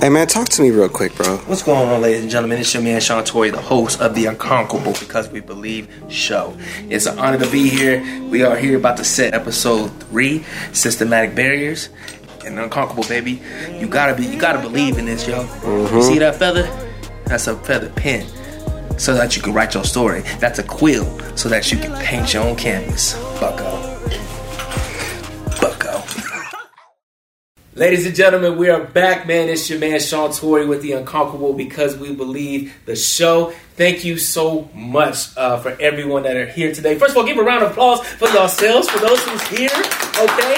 Hey man, talk to me real quick, bro. What's going on, ladies and gentlemen? It's your man Sean Torrey, the host of the Unconquerable Because We Believe show. It's an honor to be here. We are here about to set episode three, Systematic Barriers. And Unconquerable, baby. You gotta be you gotta believe in this, yo. You see that feather? That's a feather pen. So that you can write your story. That's a quill, so that you can paint your own canvas. Bucko. Bucko. Ladies and gentlemen, we are back, man. It's your man Sean Torrey with the Unconquerable because we believe the show. Thank you so much uh, for everyone that are here today. First of all, give a round of applause for yourselves, for those who's here. Okay,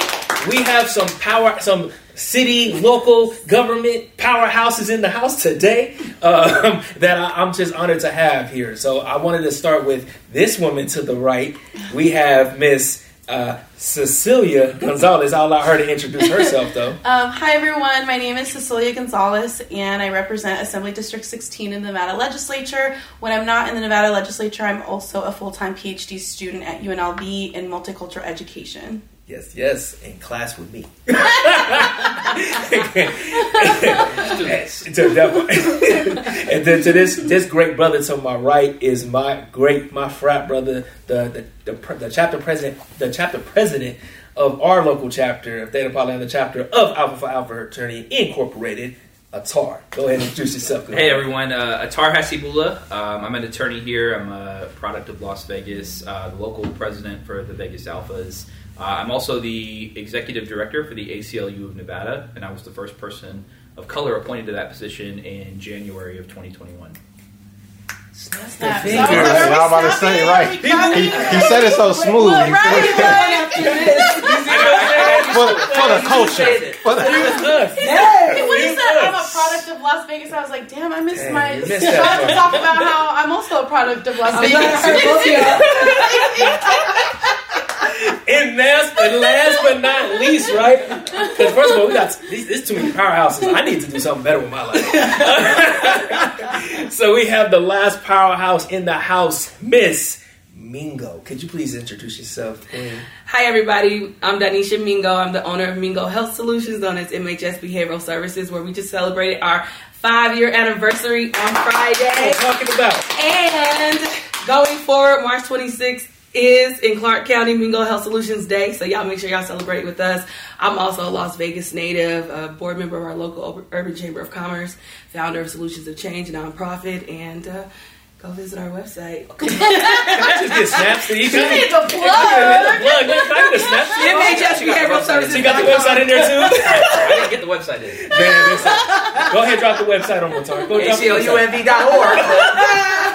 we have some power, some city, local government powerhouses in the house today um, that I, I'm just honored to have here. So I wanted to start with this woman to the right. We have Miss. Uh, Cecelia Gonzalez. I'll allow her to introduce herself, though. Um, hi everyone, my name is Cecelia Gonzalez and I represent Assembly District 16 in the Nevada Legislature. When I'm not in the Nevada Legislature, I'm also a full-time PhD student at UNLV in multicultural education. Yes, yes, in class with me. To definitely- and then to this this great brother to my right is my great my frat brother, the the, the, the chapter president, the chapter president of our local chapter of Theta Pi Lambda chapter of Alpha Phi Alpha Fraternity Incorporated, Athar. Go ahead and introduce yourself. Hey everyone, uh, Athar Hasseebullah. Um, I'm an attorney here. I'm a product of Las Vegas, uh, the local president for the Vegas Alphas. Uh, I'm also the executive director for the ACLU of Nevada, and I was the first person of color appointed to that position in January of 2021. Snap Snap. that finger. sorry. Yeah, I was about to say, right. He, he said it so smooth. Well, right, for, for the culture. For the, It was us. When he said I'm a product of Las Vegas, I was like, damn, I missed Dang, my you shot to talk about how I'm also a product of Las I'm glad I heard both of Vegas. And last, and last but not least, right? Because first of all, we got these, there's too many powerhouses. I need to do something better with my life. so we have the last powerhouse in the house, Miss Mingo. Could you please introduce yourself? Queen? Hi, everybody. I'm Dinisha Mingo. I'm the owner of Mingo Health Solutions, known as MHS Behavioral Services, where we just celebrated our five year anniversary on What Friday. I'm talking about. And going forward, March 26th is in Clark County Mingo Health Solutions Day. So y'all make sure y'all celebrate with us. I'm also a Las Vegas native, a board member of our local Urban Chamber of Commerce, founder of Solutions of Change, a nonprofit, and uh, go visit our website. Can I just get snaps to each You other? need to Plug. plug. Can I get a snap? to you? MHS Behavioral Services. So you got the website in there too? I didn't get the website in. Man, listen. Go ahead, drop the website on Matar. Go drop the website.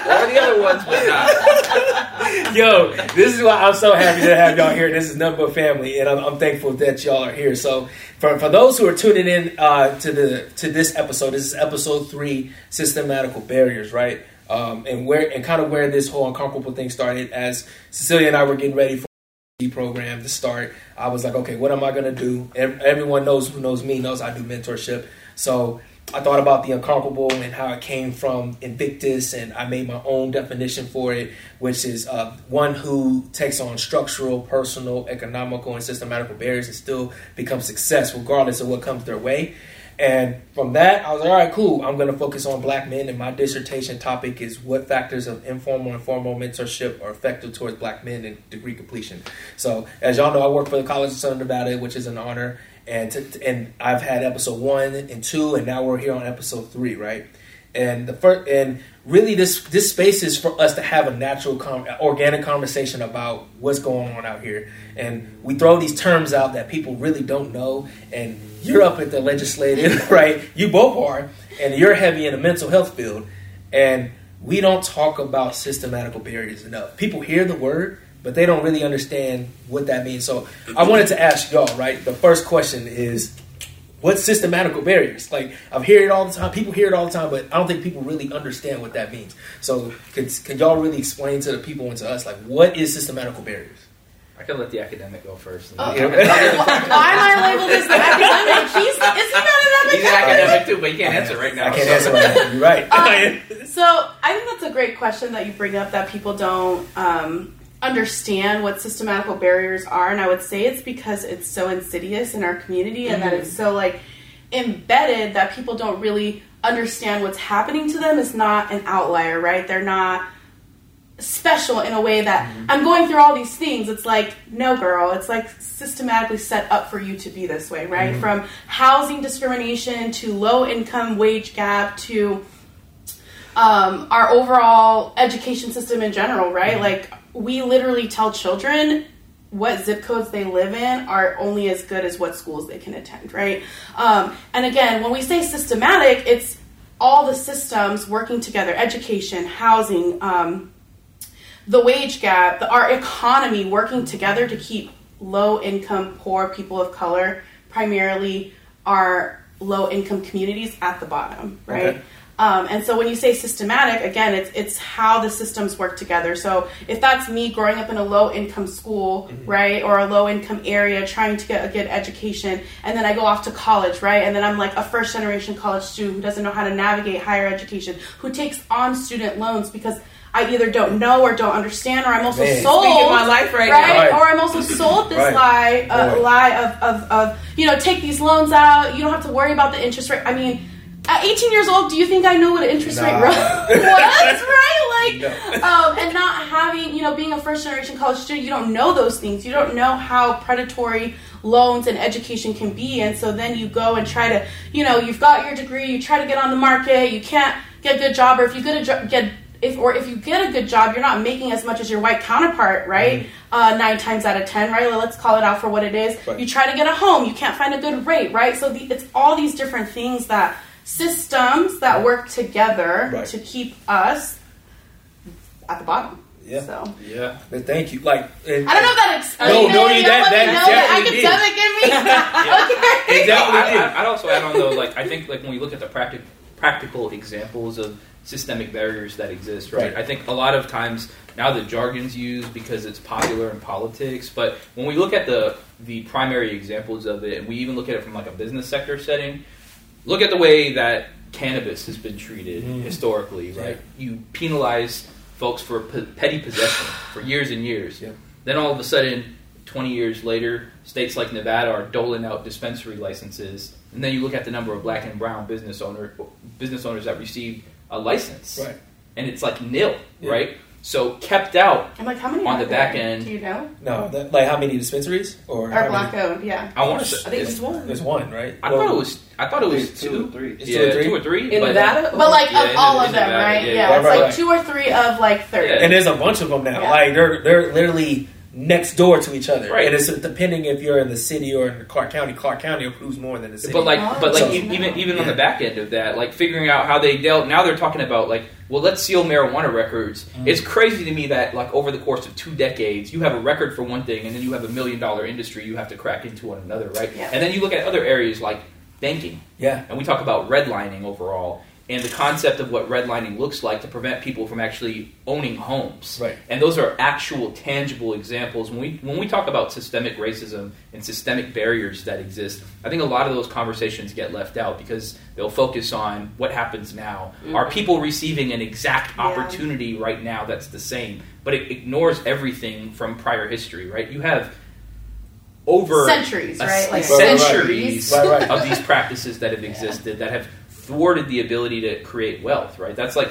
Or the other ones, but not. Yo, this is why I'm so happy to have y'all here. This is Number Family, and I'm, I'm thankful that y'all are here. So, for, for those who are tuning in uh, to the to this episode, this is episode three, systematical barriers, right? Um, and where and kind of where this whole Unconquerable thing started. As Cecelia and I were getting ready for the program to start, I was like, okay, what am I gonna do? Everyone knows who knows me knows I do mentorship, so. I thought about the Unconquerable and how it came from Invictus, and I made my own definition for it, which is uh, one who takes on structural, personal, economical, and systematical barriers and still becomes success regardless of what comes their way. And from that, I was like, all right, cool. I'm going to focus on black men, and my dissertation topic is what factors of informal and formal mentorship are effective towards black men and degree completion. So, as y'all know, I work for the College of Southern Nevada, which is an honor and and I've had episode one and two, and now we're here on episode three, right? And the first, and really, this this space is for us to have a natural, com- organic conversation about what's going on out here. And we throw these terms out that people really don't know. And you're up at the legislative, right? You both are, and you're heavy in the mental health field. And we don't talk about systematical barriers enough. People hear the word, but they don't really understand what that means. So I wanted to ask y'all, right? The first question is what's systematical barriers? Like I've heard it all the time. People hear it all the time, but I don't think people really understand what that means. So can, could y'all really explain to the people and to us like what is systematical barriers? I can let the academic go first. Oh. Yeah. Why am I labeled as the academic? He's, is he not an He's an academic? academic too, but he can't answer right now. I can't so- answer right now. You're right. Um, So I think that's a great question that you bring up that people don't um, understand what systematical barriers are, and I would say it's because it's so insidious in our community and that it's mm-hmm. so like embedded that people don't really understand what's happening to them is not an outlier, right? They're not special in a way that mm-hmm. I'm going through all these things. It's like, no, girl, it's like systematically set up for you to be this way, right? Mm-hmm. From housing discrimination to low income wage gap to um, our overall education system in general, right? Like, we literally tell children what zip codes they live in are only as good as what schools they can attend, right? Um, and again, when we say systematic, it's all the systems working together education, housing, um, the wage gap, the, our economy working together to keep low income, poor people of color, primarily our low income communities, at the bottom, right? Okay. Um, and so when you say systematic, again, it's it's how the systems work together. So if that's me growing up in a low income school, right, or a low income area, trying to get a good education, and then I go off to college, right, and then I'm like a first generation college student who doesn't know how to navigate higher education, who takes on student loans because I either don't know or don't understand, or I'm also Man. sold. Speaking my life right now. Right. Or I'm also sold this Right. lie, uh, lie of, of, of, you know, take these loans out. You don't have to worry about the interest rate. I mean, at 18 years old, do you think I know what an interest Nah. rate was? right? Like, No. um, and not having, you know, being a first generation college student, you don't know those things. You don't know how predatory loans and education can be. And so then you go and try to, you know, you've got your degree, you try to get on the market, you can't get a good job, or if you get a jo- get if or if you get a good job, you're not making as much as your white counterpart, right? Uh, nine times out of ten, right? Let's call it out for what it is. Right. You try to get a home, you can't find a good rate, right? So the, it's all these different things that systems that work together Right. to keep us at the bottom. Yeah. So Yeah. But thank you. Like, and, I don't know if that explains No, no, it. you- You that- know, that you know the did. academic in me. It definitely did. I, would also add on though, like I think like when we look at the practic- practical examples of systemic barriers that exist, right? Right. I think a lot of times now the jargon's used because it's popular in politics, but when we look at the the primary examples of it, and we even look at it from like a business sector setting, look at the way that cannabis has been treated Mm. historically, right? You penalize folks for p- petty possession for years and years. Yeah. Then all of a sudden, 20 years later, states like Nevada are doling out dispensary licenses. And then you look at the number of black and brown business owner business owners that received a license, Right. and it's like nil, Yeah. right? So kept out. I'm like, how many On are the there? back end. Do you know? No, that, like how many dispensaries or how Or many- black owned? Yeah. I want to I think it's one. There's one, right? I Well, thought it was. I thought it was It's two two. or three. It's yeah, two or three? two or three. In but- Nevada? But like Yeah, of in all the- of in them, Nevada, right? yeah, Yeah, yeah. it's Right, like right. two or three of like thirty. Yeah. and there's a bunch of them now. Yeah. Like they're they're literally next door to each other, Right. and it's depending if you're in the city or in Clark County. Clark County approves more than the city. But like, Oh, but like, so- e- even even on the back end of that, like figuring out how they dealt. Now they're talking about like, well, let's seal marijuana records. Mm. It's crazy to me that like over the course of two decades, you have a record for one thing, and then you have a million dollar industry you have to crack into on another, right? Yeah. And then you look at other areas like banking, yeah, and we talk about redlining overall. And the concept of what redlining looks like to prevent people from actually owning homes, Right. And those are actual, tangible examples. When we when we talk about systemic racism and systemic barriers that exist, I think a lot of those conversations get left out because they'll focus on what happens now. Mm-hmm. Are people receiving an exact Yeah. opportunity right now that's the same? But it ignores everything from prior history, right? You have over Centuries, a- right? Like centuries Right, right. of these practices that have existed that have thwarted the ability to create wealth, right? That's like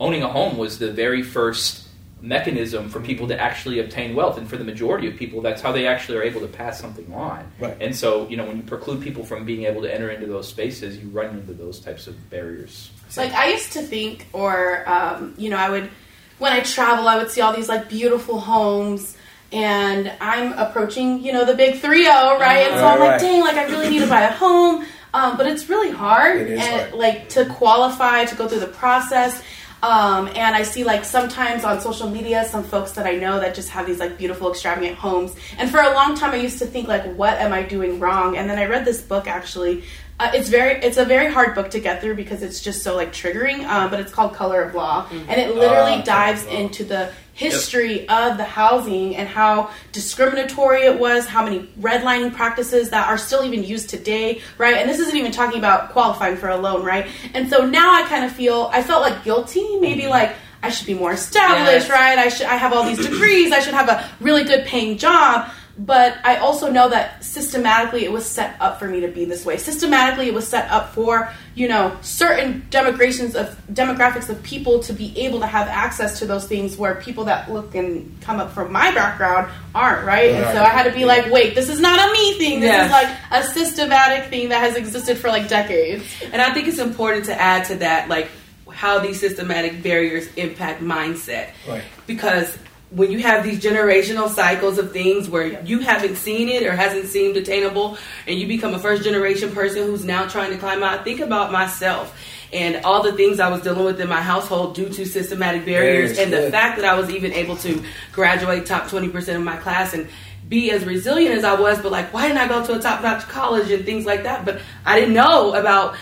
owning a home was the very first mechanism for people to actually obtain wealth. And for the majority of people, that's how they actually are able to pass something on. Right. And so, you know, when you preclude people from being able to enter into those spaces, you run into those types of barriers. Like I used to think, or um, you know, I would when I travel, I would see all these like beautiful homes, and I'm approaching, you know, the big three zero, right? And so I'm like, right. dang, like I really need to buy a home, um, but it's really hard, It is and hard. like to qualify to go through the process. Um, and I see like sometimes on social media some folks that I know that just have these like beautiful extravagant homes. And for a long time I used to think like what am I doing wrong? And then I read this book actually. Uh, it's very it's a very hard book to get through because it's just so like triggering. Um, but it's called Color of Law, and it literally Ah, dives Color of Law. into the history of the housing and how discriminatory it was, how many redlining practices that are still even used today, right? And this isn't even talking about qualifying for a loan, right? And so now I kind of feel I felt like guilty, maybe mm-hmm. like I should be more established, Yes. right? I should I have all these degrees, I should have a really good paying job. But I also know that systematically it was set up for me to be this way. Systematically, it was set up for you know certain demographics of demographics of people to be able to have access to those things where people that look and come up from my background aren't right. And so I had to be like, wait, this is not a me thing. This Yeah. is like a systematic thing that has existed for like decades. And I think it's important to add to that, like how these systematic barriers impact mindset. Right. Because when you have these generational cycles of things where you haven't seen it or hasn't seemed attainable, and you become a first generation person who's now trying to climb out, think about myself and all the things I was dealing with in my household due to systematic barriers, Barriers, and the fact that I was even able to graduate top 20% of my class and be as resilient as I was, but like, why didn't I go to a top notch college and things like that? But I didn't know about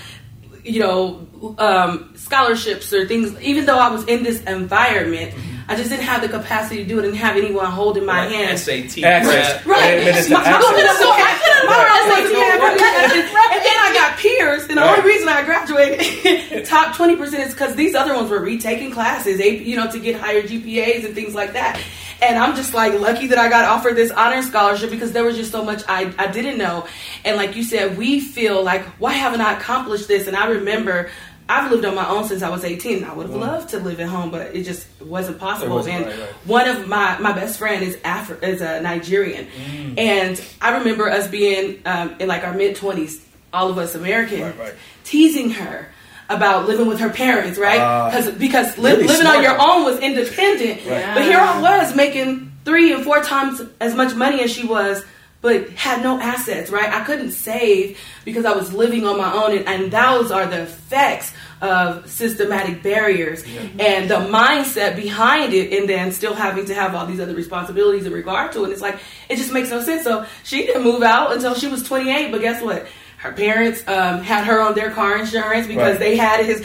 you know, um, scholarships or things, even though I was in this environment, I just didn't have the capacity to do it and have anyone holding my Like hand. SAT Access. Right. And My- my- so I couldn't- SAT. And then I got peers, and the only reason I graduated top twenty percent is because these other ones were retaking classes, you know, to get higher GPAs and things like that. And I'm just like lucky that I got offered this honor scholarship because there was just so much I, I didn't know. And like you said, we feel like, why haven't I accomplished this? And I remember I've lived on my own since I was 18. I would have loved to live at home, but it just wasn't possible. Wasn't, and right, right. one of my my best friend is Afri- is a Nigerian, Mm. and I remember us being um, in like our mid 20s, all of us American, Right, teasing her about living with her parents, right? Ah. Because li- Really living on your own was independent, but here I was making three and four times as much money as she was. But had no assets, right? I couldn't save because I was living on my own, and, and those are the effects of systematic barriers and the mindset behind it, and then still having to have all these other responsibilities in regard to it. It's like it just makes no sense. So she didn't move out until she was 28, but guess what? Her parents um, had her on their car insurance because Right. they had his,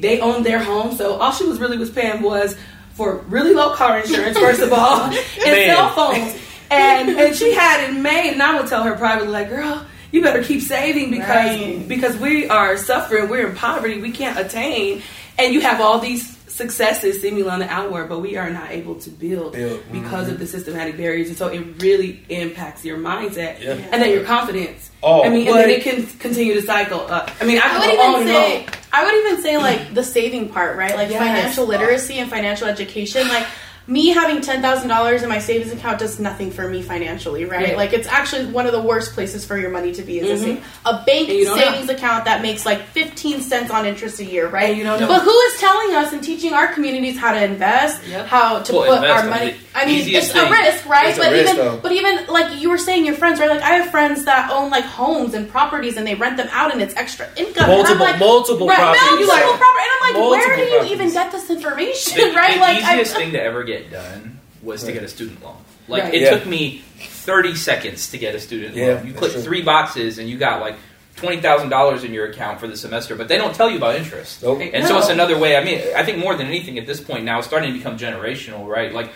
they owned their home. So all she was really was paying was for really low car insurance, first of all, and Man. cell phones. And and she had it made, and I would tell her privately, like, girl, you better keep saving because Right. because we are suffering, we're in poverty, we can't attain, and you have all these successes seemingly on the outward, but we are not able to build, Build, mm-hmm. because of the systematic barriers, and so it really impacts your mindset Yeah. and then your confidence. Oh, I mean, and then it can continue to cycle up. I mean, I I would go even and say on. I would even say like the saving part, right? Like Yes. financial literacy and financial education. Like me having ten thousand dollars in my savings account does nothing for me financially, right? Yeah. Like it's actually one of the worst places for your money to be is a, mm-hmm. save- a bank And you don't savings account that makes like fifteen cents on interest a year, right? And you don't know. But who is telling us and teaching our communities how to invest, Yep. how to Well, put invest, our I mean, money? The I mean, easiest it's a risk, right? It's a but risk, even though. but even like you were saying, your friends, right? Like I have friends that own like homes and properties, and they rent them out, and it's extra income. Multiple- and I'm like, multiple right, properties. multiple like- property, and I'm like, where Multiple do you properties. even get this information, The, right? the like, I- easiest thing to ever get done was to get a student loan. Like Right. it Yeah. took me 30 seconds to get a student Yeah, loan. You that's click true. three boxes and you got like twenty thousand dollars in your account for the semester, but they don't tell you about interest. Nope. And so it's another way. I mean, I think more than anything at this point now, it's starting to become generational, right? Like,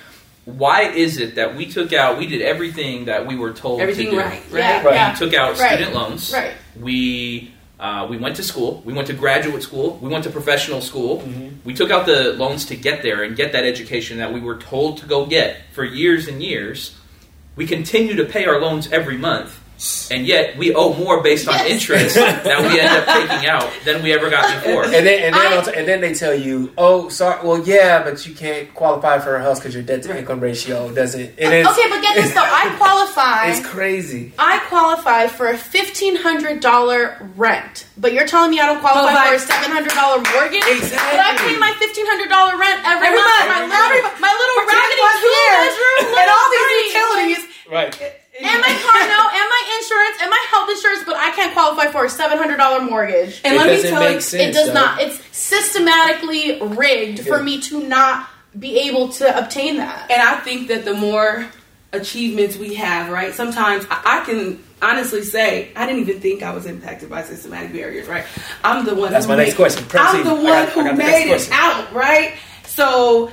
why is it that we took out, we did everything that we were told Everything to do? right, Yeah, right? Right. yeah. We took out Right. student loans. Right. We uh, we went to school. We went to graduate school. We went to professional school. Mm-hmm. We took out the loans to get there and get that education that we were told to go get for years and years. We continue to pay our loans every month, and yet we owe more based on Yes. interest that we end up taking out than we ever got before. And then and then, I- and then they tell you, oh, sorry, well, yeah, but you can't qualify for a house because your debt to income ratio doesn't. It is okay, but get this though, I qualify. It's crazy. I qualify for a fifteen hundred dollar rent, but you're telling me I don't qualify But for a seven hundred dollar mortgage. Exactly. But I pay my fifteen hundred dollar rent every, Every month. month. for My little, Every- my little for 10 raggedy plus two bedroom, and all these utilities. Right. And my car note, and my insurance, and my health insurance, but I can't qualify for a seven hundred dollar mortgage. And It let me doesn't tell make you, sense. it does though. not. It's systematically rigged for me to not be able to obtain that. And I think that the more achievements we have, right? Sometimes I, I can honestly say I didn't even think I was impacted by systematic barriers, right? I'm the one. That's who my next made- question. I'm the one got- who got the next made it out, right? So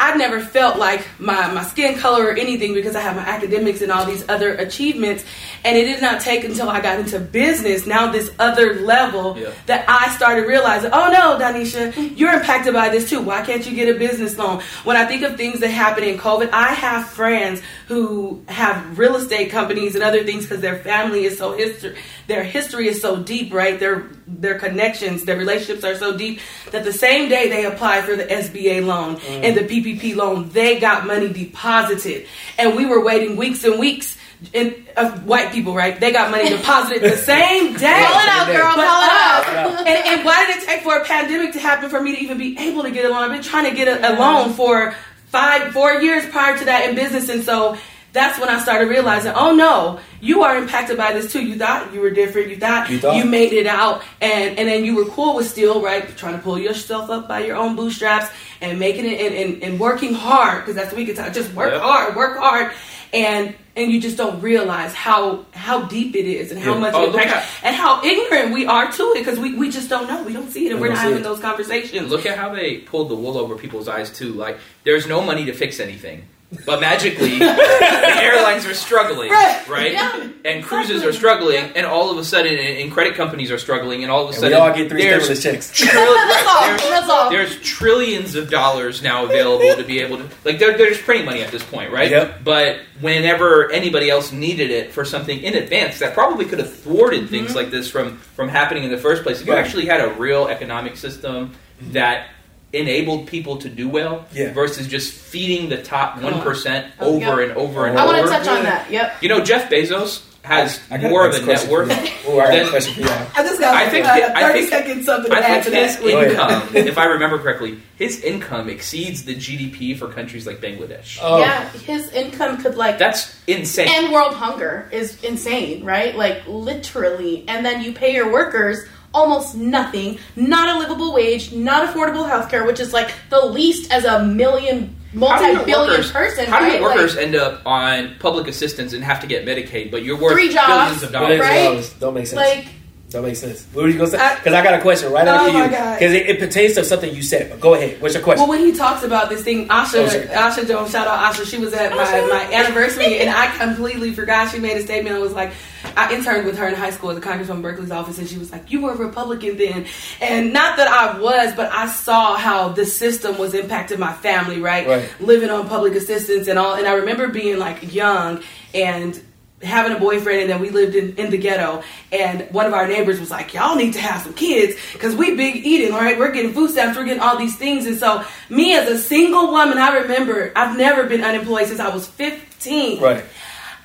I never felt like my, my skin color or anything because I have my academics and all these other achievements. And it did not take until I got into business, now this other level, Yeah. that I started realizing, oh no, Dinisha, you're impacted by this too. Why can't you get a business loan? When I think of things that happen in COVID, I have friends who have real estate companies and other things because their family is so history, their history is so deep, right? Their their connections, their relationships are so deep that the same day they apply for the SBA loan mm. and the PPP loan, they got money deposited, and we were waiting weeks and weeks. And of white people, right? They got money deposited the same day. Call it out, girl. But Call it out. and, and why did it take for a pandemic to happen for me to even be able to get a loan? I've been trying to get a, a loan for five, four years prior to that in business, and so that's when I started realizing, oh no, you are impacted by this too. You thought you were different. You thought You you, made it out, and and then you were cool with still right trying to pull yourself up by your own bootstraps and making it and, and, and working hard because that's what we can talk. Just work Yep. hard, work hard, and and you just don't realize how how deep it is and how Yeah. much Oh, it at- and how ignorant we are to it because we, we just don't know. We don't see it and We we're don't having it. those conversations. Look at how they pulled the wool over people's eyes too. Like there's no money to fix anything, but magically the airlines are struggling, Right. right? Yeah. And cruises are struggling, and all of a sudden, and, and credit companies are struggling, and all of a And sudden, we all get three there's stimulus checks. trill- That's all. there's- That's all. there's trillions of dollars now available to be able to like they're, they're just printing money at this point right Yep. but whenever anybody else needed it for something in advance that probably could have thwarted things mm-hmm. like this from from happening in the first place if you Right. actually had a real economic system that enabled people to do well Yeah. versus just feeding the top 1% Oh, over yep. and over and over. I want to touch on that. Yep. you know jeff bezos has I got more of a next net worth. Ooh, I than- a question for y'all. I just got I think uh, hi- I 30 think- seconds something to I add think to his that. Income, if I remember correctly, his income exceeds the GDP for countries like Bangladesh. Oh, Yeah, his income could like That's insane. and world hunger is insane, right? Like literally. And then you pay your workers almost nothing, not a livable wage, not affordable healthcare, which is like the least as a million How multi-billion workers- person, How do right? your workers Like, end up on public assistance and have to get Medicaid, but you're worth Three jobs, billions of dollars? Billions of Right? Don't make sense. like Don't make sense. What were you gonna say? Because I, got a question right after Oh my you. God. Because it, it pertains to something you said. But go ahead. What's your question? Well, when he talks about this thing, Asha, Oh. Asha Jones, shout out Asha. She was at oh, my, my anniversary, and I completely forgot. She made a statement. and was like, I interned with her in high school at the Congressman Berkley's office, and she was like, "You were a Republican then," and not that I was, but I saw how the system was impacting my family, right? Right. Living on public assistance and all, and I remember being like young and having a boyfriend and then we lived in, in the ghetto and one of our neighbors was like y'all need to have some kids because we big eating all right we're getting food stamps we're getting all these things and so me as a single woman i remember i've never been unemployed since i was 15 right.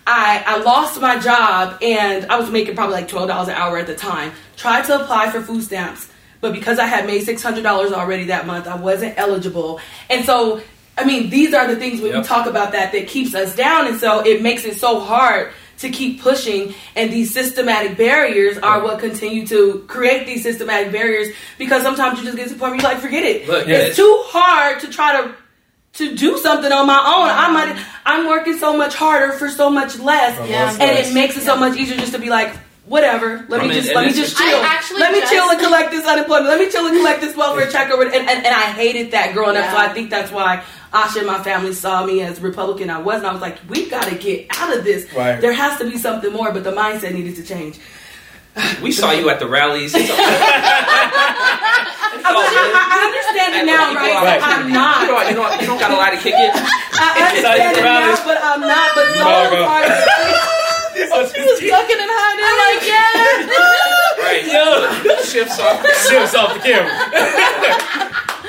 I, I lost my job and I was making probably like twelve dollars an hour at the time. Tried to apply for food stamps, but because I had made six hundred dollars already that month, I wasn't eligible. And so, I mean, these are the things when Yep. we talk about that that keeps us down, and so it makes it so hard to keep pushing. And these systematic barriers are what continue to create these systematic barriers because sometimes you just get to the point where you like forget it. Look, yeah, it's it's- too hard to try to to do something on my own. I might I'm working so much harder for so much less. Yeah. And it makes it so much easier just to be like, whatever. Let I me mean, just let me just chill. Let me just- chill and collect this unemployment. Let me chill and collect this welfare check over and, and, and I hated that growing up. So I think that's why Asha and my family saw me as Republican I was and I was like, we gotta get out of this. Right. There has to be something more, but the mindset needed to change. We saw you at the rallies. It's all- I, I understand it now, right? Right. I'm You not. don't, you, don't, you don't got a lot to kick it. I understand it now, but I'm not. But the No, whole no. part ducking and hiding. I'm like, yeah. Right. Yo. Shifts off. Shifts off the camera.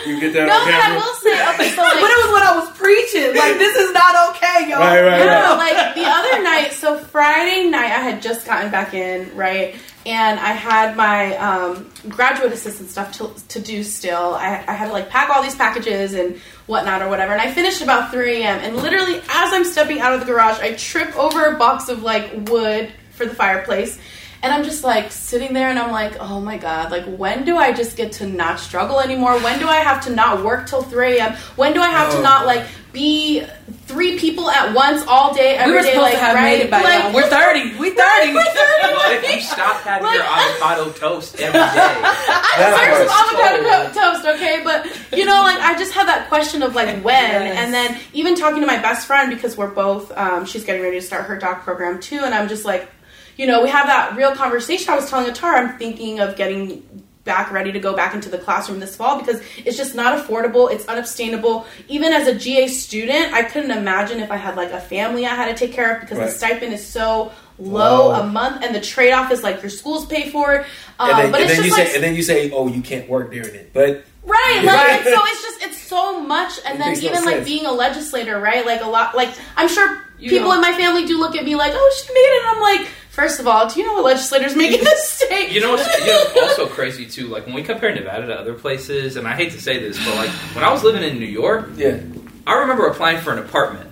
you get that No, on but I camera? will say, okay, so But like, it was what I was preaching. Like this is not okay, y'all. Right, right, No, right. like the other night. So Friday night, I had just gotten back in, right, and I had my um, graduate assistant stuff to, to do still. I, I had to like pack all these packages and whatnot or whatever. And I finished about three a.m. And literally, as I'm stepping out of the garage, I trip over a box of like wood for the fireplace. And I'm just like sitting there and I'm like, oh my God, like when do I just get to not struggle anymore? When do I have to not work till 3 a.m.? When do I have Oh. to not like be three people at once all day, every we were day, supposed like, to have right? made it by Like, now. We're 30. We're 30. We're 30. What if you stopped having Like, your avocado toast every day? I serve part some avocado to- toast, okay? But you know, like I just had that question of like when, Yes. and then even talking to my best friend because we're both, um, she's getting ready to start her doc program too, and I'm just like, you know, we have that real conversation. I was telling Athar, I'm thinking of getting back ready to go back into the classroom this fall because it's just not affordable it's unobtainable even as a ga student i couldn't imagine if i had like a family i had to take care of because Right. the stipend is so low a month and the trade-off is like your schools pay for it um, and then, but and it's then just you like say, and then you say, oh, you can't work during it. But Right, like Right. so it's just it's so much, and It then makes no even like being a legislator, right? Like a lot, like I'm sure You people know- in my family do look at me like, oh, she made it. And I'm like, first of all, do you know what legislators make in this state? You know what's you know, also crazy too? Like when we compare Nevada to other places, and I hate to say this, but like when I was living in New York, yeah, I remember applying for an apartment,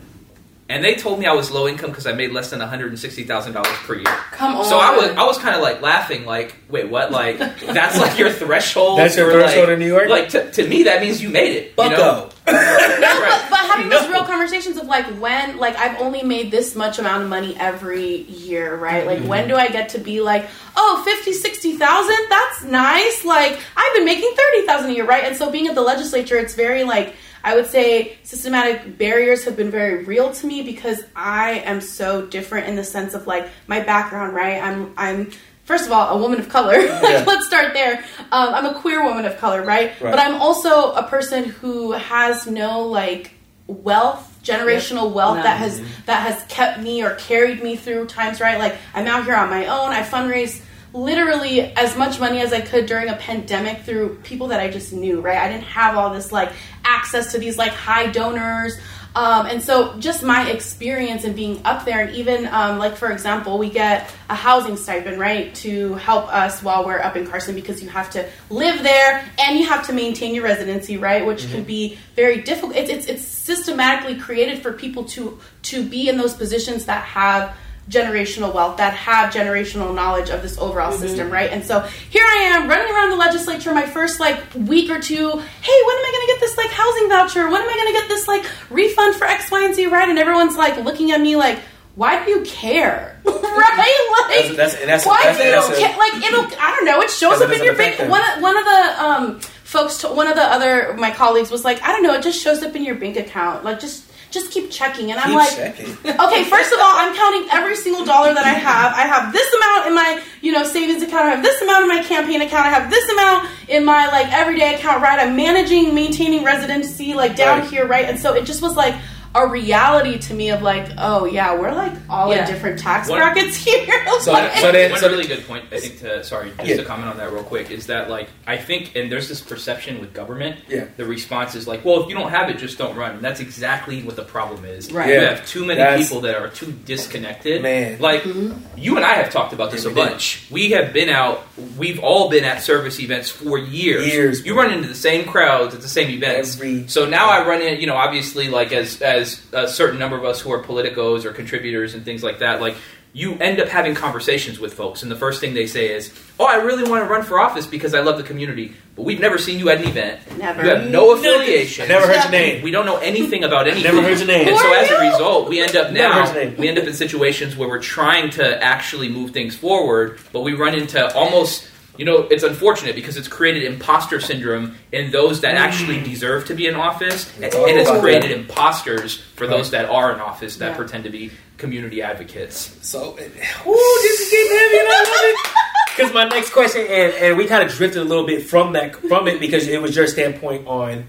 and they told me I was low income because I made less than one hundred and sixty thousand dollars per year. Come on. So I was I was kind of like laughing, like, wait, what? Like that's like your threshold. That's your threshold like, in New York? Like to, to me, that means you made it. You know? bucko. No, but, but having those real conversations of like when, like I've only made this much amount of money every year, right? Like when do I get to be like, oh, 50, 60,000? That's nice. Like I've been making 30,000 a year, right? And so being at the legislature, it's very like, I would say systematic barriers have been very real to me because I am so different in the sense of like my background, right? I'm, I'm, First of all, a woman of color. Yeah. like, let's start there. Um, I'm a queer woman of color, right? Right. But I'm also a person who has no like wealth generational wealth No. that has that has kept me or carried me through times right like i'm out here on my own i fundraised literally as much money as i could during a pandemic through people that i just knew right? I didn't have all this like access to these like high donors. Um, and so just my experience in being up there and even um, like for example we get a housing stipend right to help us while we're up in carson because you have to live there and you have to maintain your residency right which can be very difficult. It's, it's, it's systematically created for people to to be in those positions that have generational wealth that have generational knowledge of this overall system right and so here i am running around the legislature my first like week or two hey when am i going to get this like housing voucher when am i going to get this like refund for x y and z right and everyone's like looking at me like why do you care right like That's, that's, that's, why do you care? Like it'll, I don't know. It shows up in your bank. One of, one of the um, folks, to, one of the other my colleagues was like, I don't know. It just shows up in your bank account. Like just just keep checking. And I'm keep like, checking. okay. First of all, I'm counting every single dollar that I have. I have this amount in my you know savings account. I have this amount in my campaign account. I have this amount in my like everyday account. Right. I'm managing, maintaining residency like down Right. here. Right. And so it just was like. A reality to me of like, oh yeah, we're like all Yeah. in different tax What- brackets here. So- Like- so then- One so- really good point, I think. To sorry, just Yeah. to comment on that real quick, is that like I think, and there's this perception with government. Yeah. The response is like, well, if you don't have it, just don't run. And that's exactly what the problem is. Right. You have too many That's- people that are too disconnected. Man. Like mm-hmm. you and I have talked about this Yeah, a we did. bunch. We have been out. We've all been at service events for years. Years, You bro. run into the same crowds at the same events. Every- so now I run in. You know, obviously, like as as a certain number of us who are politicos or contributors and things like that, like. You end up having conversations with folks, and the first thing they say is, "Oh, I really want to run for office because I love the community, but we've never seen you at an event. Never. You have no affiliation. I never heard your name. We don't know anything about anything. Never heard your name. And so as a result, we end up Never now heard your name. we end up in situations where we're trying to actually move things forward, but we run into almost you know, it's unfortunate because it's created imposter syndrome in those that actually mm. deserve to be in office, and, and it's created that. imposters for Right. those that are in office that Yeah. pretend to be community advocates. So, ooh, this is getting heavy, and I love it. Because my next question, and, and we kind of drifted a little bit from that from it because it was your standpoint on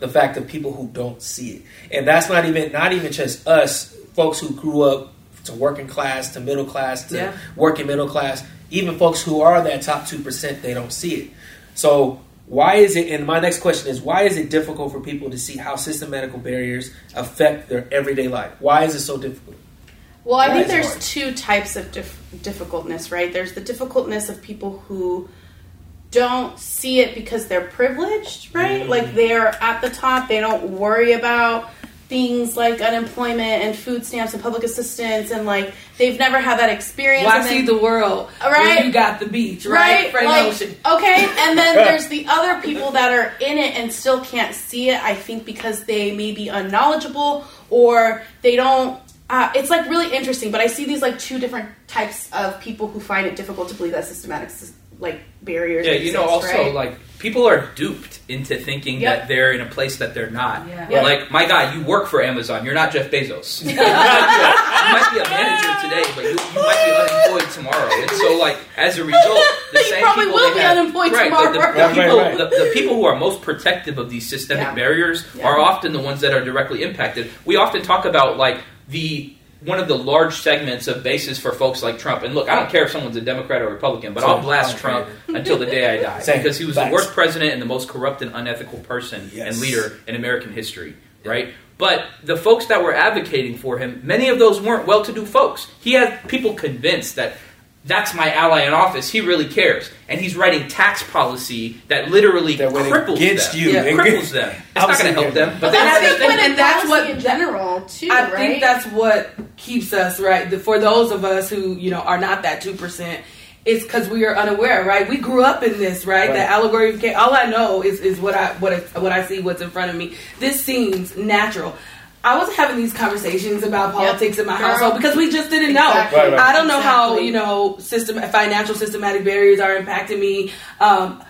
the fact of people who don't see it, and that's not even not even just us folks who grew up to working class to middle class to Yeah. working middle class, even folks who are that top two percent, they don't see it. So why is it? And my next question is, why is it difficult for people to see how systematical barriers affect their everyday life? Why is it so difficult? Well, I Why think there's hard? two types of dif- difficultness, right? There's the difficultness of people who don't see it because they're privileged, right? Mm. Like they're at the top, they don't worry about things like unemployment and food stamps and public assistance and like they've never had that experience. Why and see the world? Right. You got the beach, right? Right, like, Ocean. okay, and then there's the other people that are in it and still can't see it. I think because they may be unknowledgeable or they don't. Uh, it's like really interesting, but I see these like two different types of people who find it difficult to believe that systematic like barriers. Yeah, you know, also right? like people are duped into thinking Yep. that they're in a place that they're not. Yeah. Yep. Like, my God, you work for Amazon. You're not Jeff Bezos. you, might be a manager today, but you, you might be unemployed tomorrow. And so, like, as a result, the You same probably people will be have- unemployed right, the- the- tomorrow. The, Right, people, right, right. The, the people who are most protective of these systemic Yeah. barriers Yeah. are often the ones that are directly impacted. We often talk about like the one of the large segments of bases for folks like Trump. And look, I don't care if someone's a Democrat or Republican, but I'll blast Trump until the day I die Same. because he was Facts. the worst president and the most corrupt and unethical person Yes. and leader in American history, right? But the folks that were advocating for him, many of those weren't well-to-do folks. He had people convinced that that's my ally in office. He really cares, and he's writing tax policy that literally That went cripples against them. you. Yeah, And- cripples them. It's I not going to help them, but But they I have think to and that's what- in general too, I right? think that's what keeps us right. For those of us who you know are not that two percent, it's because we are unaware, right? We grew up in this, right? Right. The allegory of Cain. All I know is is what I what I, what I see, what's in front of me. This seems natural. I wasn't having these conversations about politics in my Girl. household because we just didn't know. Exactly. Right, right. I don't know how you know system financial systematic barriers are impacting me. Um,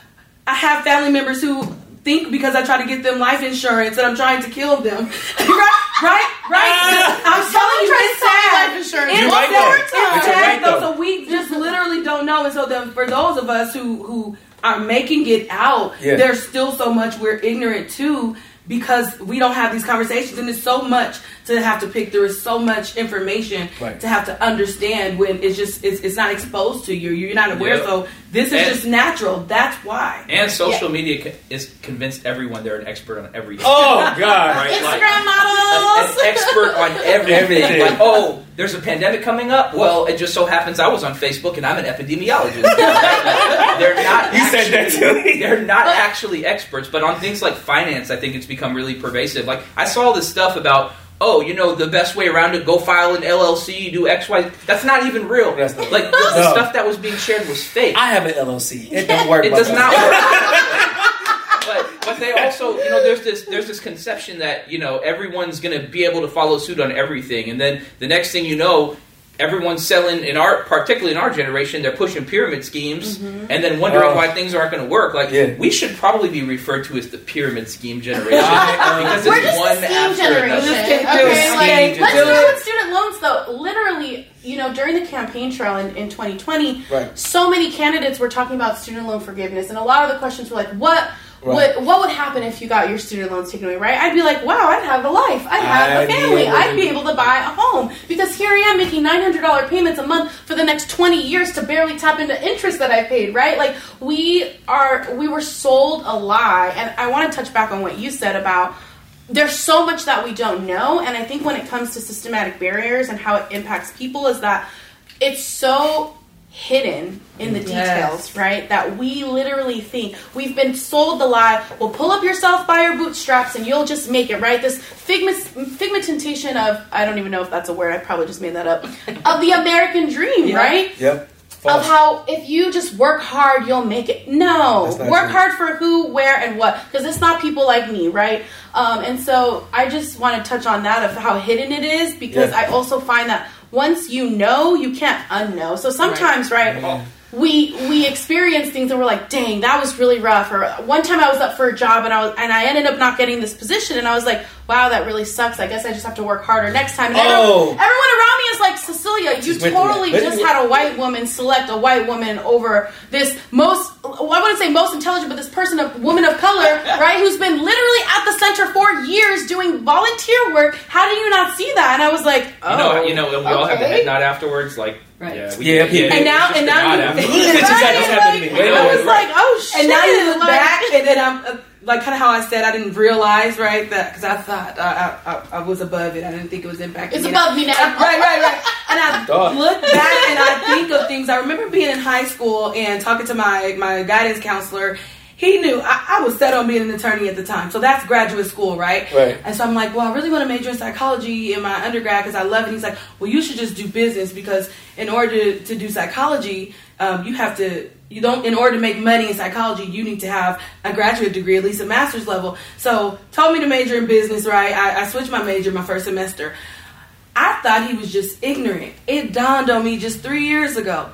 I have family members who think because I try to get them life insurance that I'm trying to kill them. right, right, right. I'm telling you, it's sad. life insurance. It's You're right sad. though. It's But you're sad right though. though. So we just literally don't know. And so then for those of us who who are making it out, Yeah. there's still so much we're ignorant to because we don't have these conversations and there's so much to have to pick there is so much information Right. to have to understand when it's just it's, it's not exposed to you you're not aware Yep. so this is And- just natural that's why And social media co- is convinced everyone they're an expert on everything. Oh God! Right? Like, Instagram an, models. an expert on everything. Everything. Like, oh, there's a pandemic coming up. Well, it just so happens I was on Facebook and I'm an epidemiologist. they're not. You said that actually- to me. They're not actually experts, but on things like finance, I think it's become really pervasive. Like I saw this stuff about. Oh, you know the best way around it: go file an LLC, do X, Y. That's not even real. That's not- like the, the No. stuff that was being shared was fake. I have an LLC. It don't work. It does boy. not work. but but they also you know there's this there's this conception that you know everyone's going to be able to follow suit on everything, and then the next thing you know. Everyone's selling in our, particularly in our generation, they're pushing pyramid schemes, and then wondering Oh. why things aren't going to work. Like Yeah. we should probably be referred to as the pyramid scheme generation uh, because We're it's just one the scheme after generation. another. Just can't do it. Okay, like, Scheme let's generation. start with student loans though. Literally, you know, during the campaign trail in, in 2020, Right. so many candidates were talking about student loan forgiveness, and a lot of the questions were like, "What Right. would what would happen if you got your student loans taken away?" Right? I'd be like, "Wow, I'd have a life. I'd have I'd a family. able I'd be able to buy a home because here I am making nine hundred dollar payments a month for the next twenty years to barely tap into interest that I paid." Right? Like we are, we were sold a lie, and I want to touch back on what you said about there's so much that we don't know and i think when it comes to systematic barriers and how it impacts people is that it's so hidden in the Yes. details right that we literally think we've been sold the lie well pull up yourself by your bootstraps and you'll just make it right this figment figmentation of i don't even know if that's a word i probably just made that up of the american dream Yeah. right Yep. of False. how if you just work hard you'll make it no work true. hard for who where and what because it's not people like me right um, and so i just want to touch on that of how hidden it is because Yeah. i also find that once you know you can't unknow. So sometimes right, we we experience things and we're like dang that was really rough. Or one time i was up for a job and i was and i ended up not getting this position and i was like wow that really sucks i guess i just have to work harder next time and Oh. everyone, everyone around me is like cecelia you Just went through that. totally just had a white woman select a white woman over this most well, I wouldn't say most intelligent, but this person, a woman of color, right, who's been literally at the center for years doing volunteer work. How do you not see that? And I was like, oh, You know, you know, and we all have the okay. head nod afterwards. Like, Right. yeah, we, Yeah, people- And now- it's just and now you- afterwards. It's just like this happened to me. Right? Wait a I was like, oh shit. and now you look like- back and then i'm uh, like kind of how i said i didn't realize right that because i thought uh, I, I, I was above it i didn't think it was impacting It's me. above me now. right, right, right. And I Dog. look back and I think of things. I remember being in high school and talking to my my guidance counselor, he knew I, I was set on being an attorney at the time. So that's graduate school, right? Right. And so I'm like, well, I really want to major in psychology in my undergrad because I love it. He's like, well, you should just do business because in order to, to do psychology, um, you have to you don't in order to make money in psychology you need to have a graduate degree at least a master's level so told me to major in business right I, I switched my major my first semester i thought he was just ignorant it dawned on me just three years ago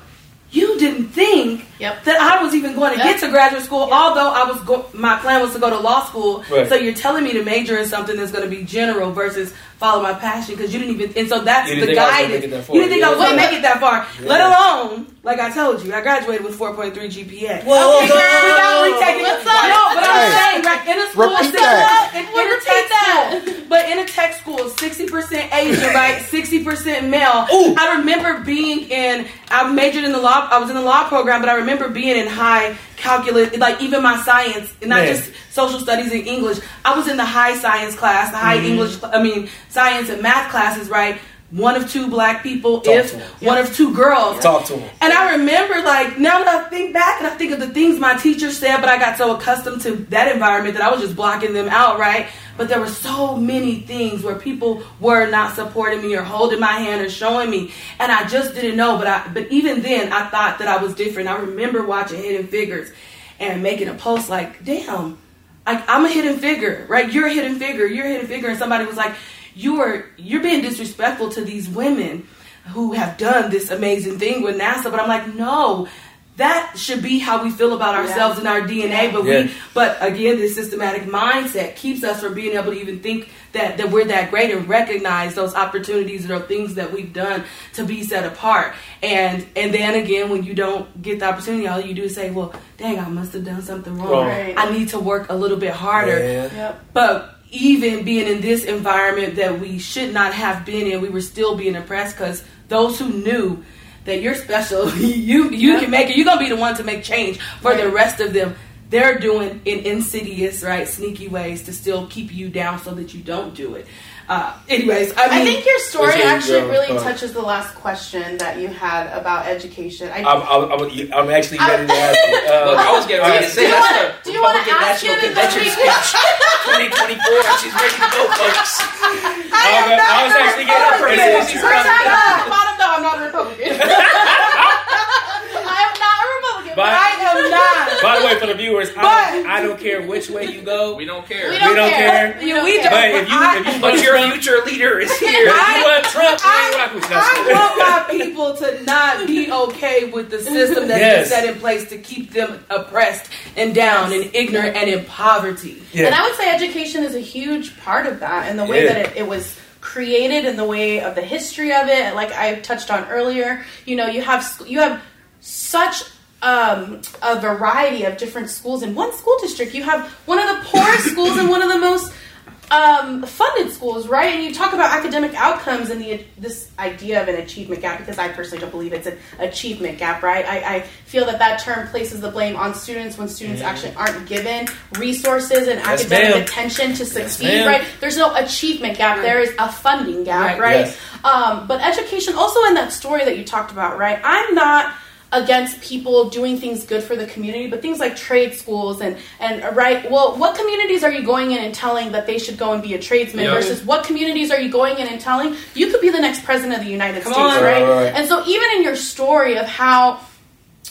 you didn't think Yep. that I was even going to Yep. get to graduate school, although I was go- my plan was to go to law school. Right. So you're telling me to major in something that's going to be general versus follow my passion because you didn't even. And so that's the think I was gonna guidance. make it that far. You didn't think I was going to make it that far, Yeah. let alone like I told you, I graduated with 4.3 GPA. Whoa, Okay, whoa, without whoa. retaking What's up? No, but I'm Hey. saying right in a school Repeat that. in, in a tech that. school, but in a tech school, 60% Asian, right? 60% male. Ooh. I remember being in, I majored in the law, I was in the law program, but I remember being in high calculus, like even my science, and not Man. just social studies and English. I was in the high science class, the high Mhm. English, I mean, science and math classes, right? One of two black people, Talk if one of two girls. Talk to him. And I remember, like, now that I think back and I think of the things my teachers said, but I got so accustomed to that environment that I was just blocking them out, right? But there were so many things where people were not supporting me or holding my hand or showing me, and I just didn't know. But I, but even then, I thought that I was different. I remember watching Hidden Figures and making a post like, "Damn, I, I'm a hidden figure, right? You're a hidden figure. You're a hidden figure." And somebody was like, "You are you're being disrespectful to these women who have done this amazing thing with NASA." But I'm like, no. That should be how we feel about ourselves and our DNA, but Yeah. we, but again, this systematic mindset keeps us from being able to even think that, that we're that great and recognize those opportunities or things that we've done to be set apart. And and then again, when you don't get the opportunity, all you do is say, "Well, dang, I must have done something wrong. Wrong. Right. I need to work a little bit harder." Yeah. Yep. But even being in this environment that we should not have been in, we were still being oppressed because those who knew that you're special, you you can make it. You're gonna be the one to make change for the rest of them. They're doing in insidious, right, sneaky ways to still keep you down so that you don't do it. Uh, anyways, I mean, I think your story Which actually uh, really uh, touches the last question that you had about education. I, I'm, I'm, I'm, I'm actually ready to ask you. Look, I Uh, was getting ready to do say you that's wanna- do you wanna Republican ask National it and then Convention speech 2024. and She's ready to go, folks. I, was, I was actually getting up for Republican. this. She's First Republican. time at the bottom, though, I'm not a Republican. I am not. But- I am not. By the way, for the viewers, I, But- I don't care which way you go. We don't care. We We don't, don't care. We don't we care. But if you, if you But your Trump, future leader is here. if you want Trump, you ain't rock with us. I want my people to not be okay with the system that's Yes. been set in place to keep them oppressed and down and ignorant and in poverty. Yeah. And I would say education is a huge part of that, and the way Yeah. that it, it was created, and the way of the history of it. Like I touched on earlier, you know, you have you have such um, a variety of different schools in one school district. You have one of the poorest schools and one of the most um, funded schools, right? And you talk about academic outcomes and the this idea of an achievement gap because I personally don't believe it's an achievement gap, right? I, I feel that that term places the blame on students when students actually aren't given resources and Yes, academic ma'am. attention to succeed, ma'am. right? There's no achievement gap. There is a funding gap, Right. right? Yes. Um, but education, also in that story that you talked about, right? I'm not against people doing things good for the community, but things like trade schools and and right. Well, what communities are you going in and telling that they should go and be a tradesman Yeah. versus what communities are you going in and telling you could be the next president of the United Come States, on. right? Right, right. And so even in your story of how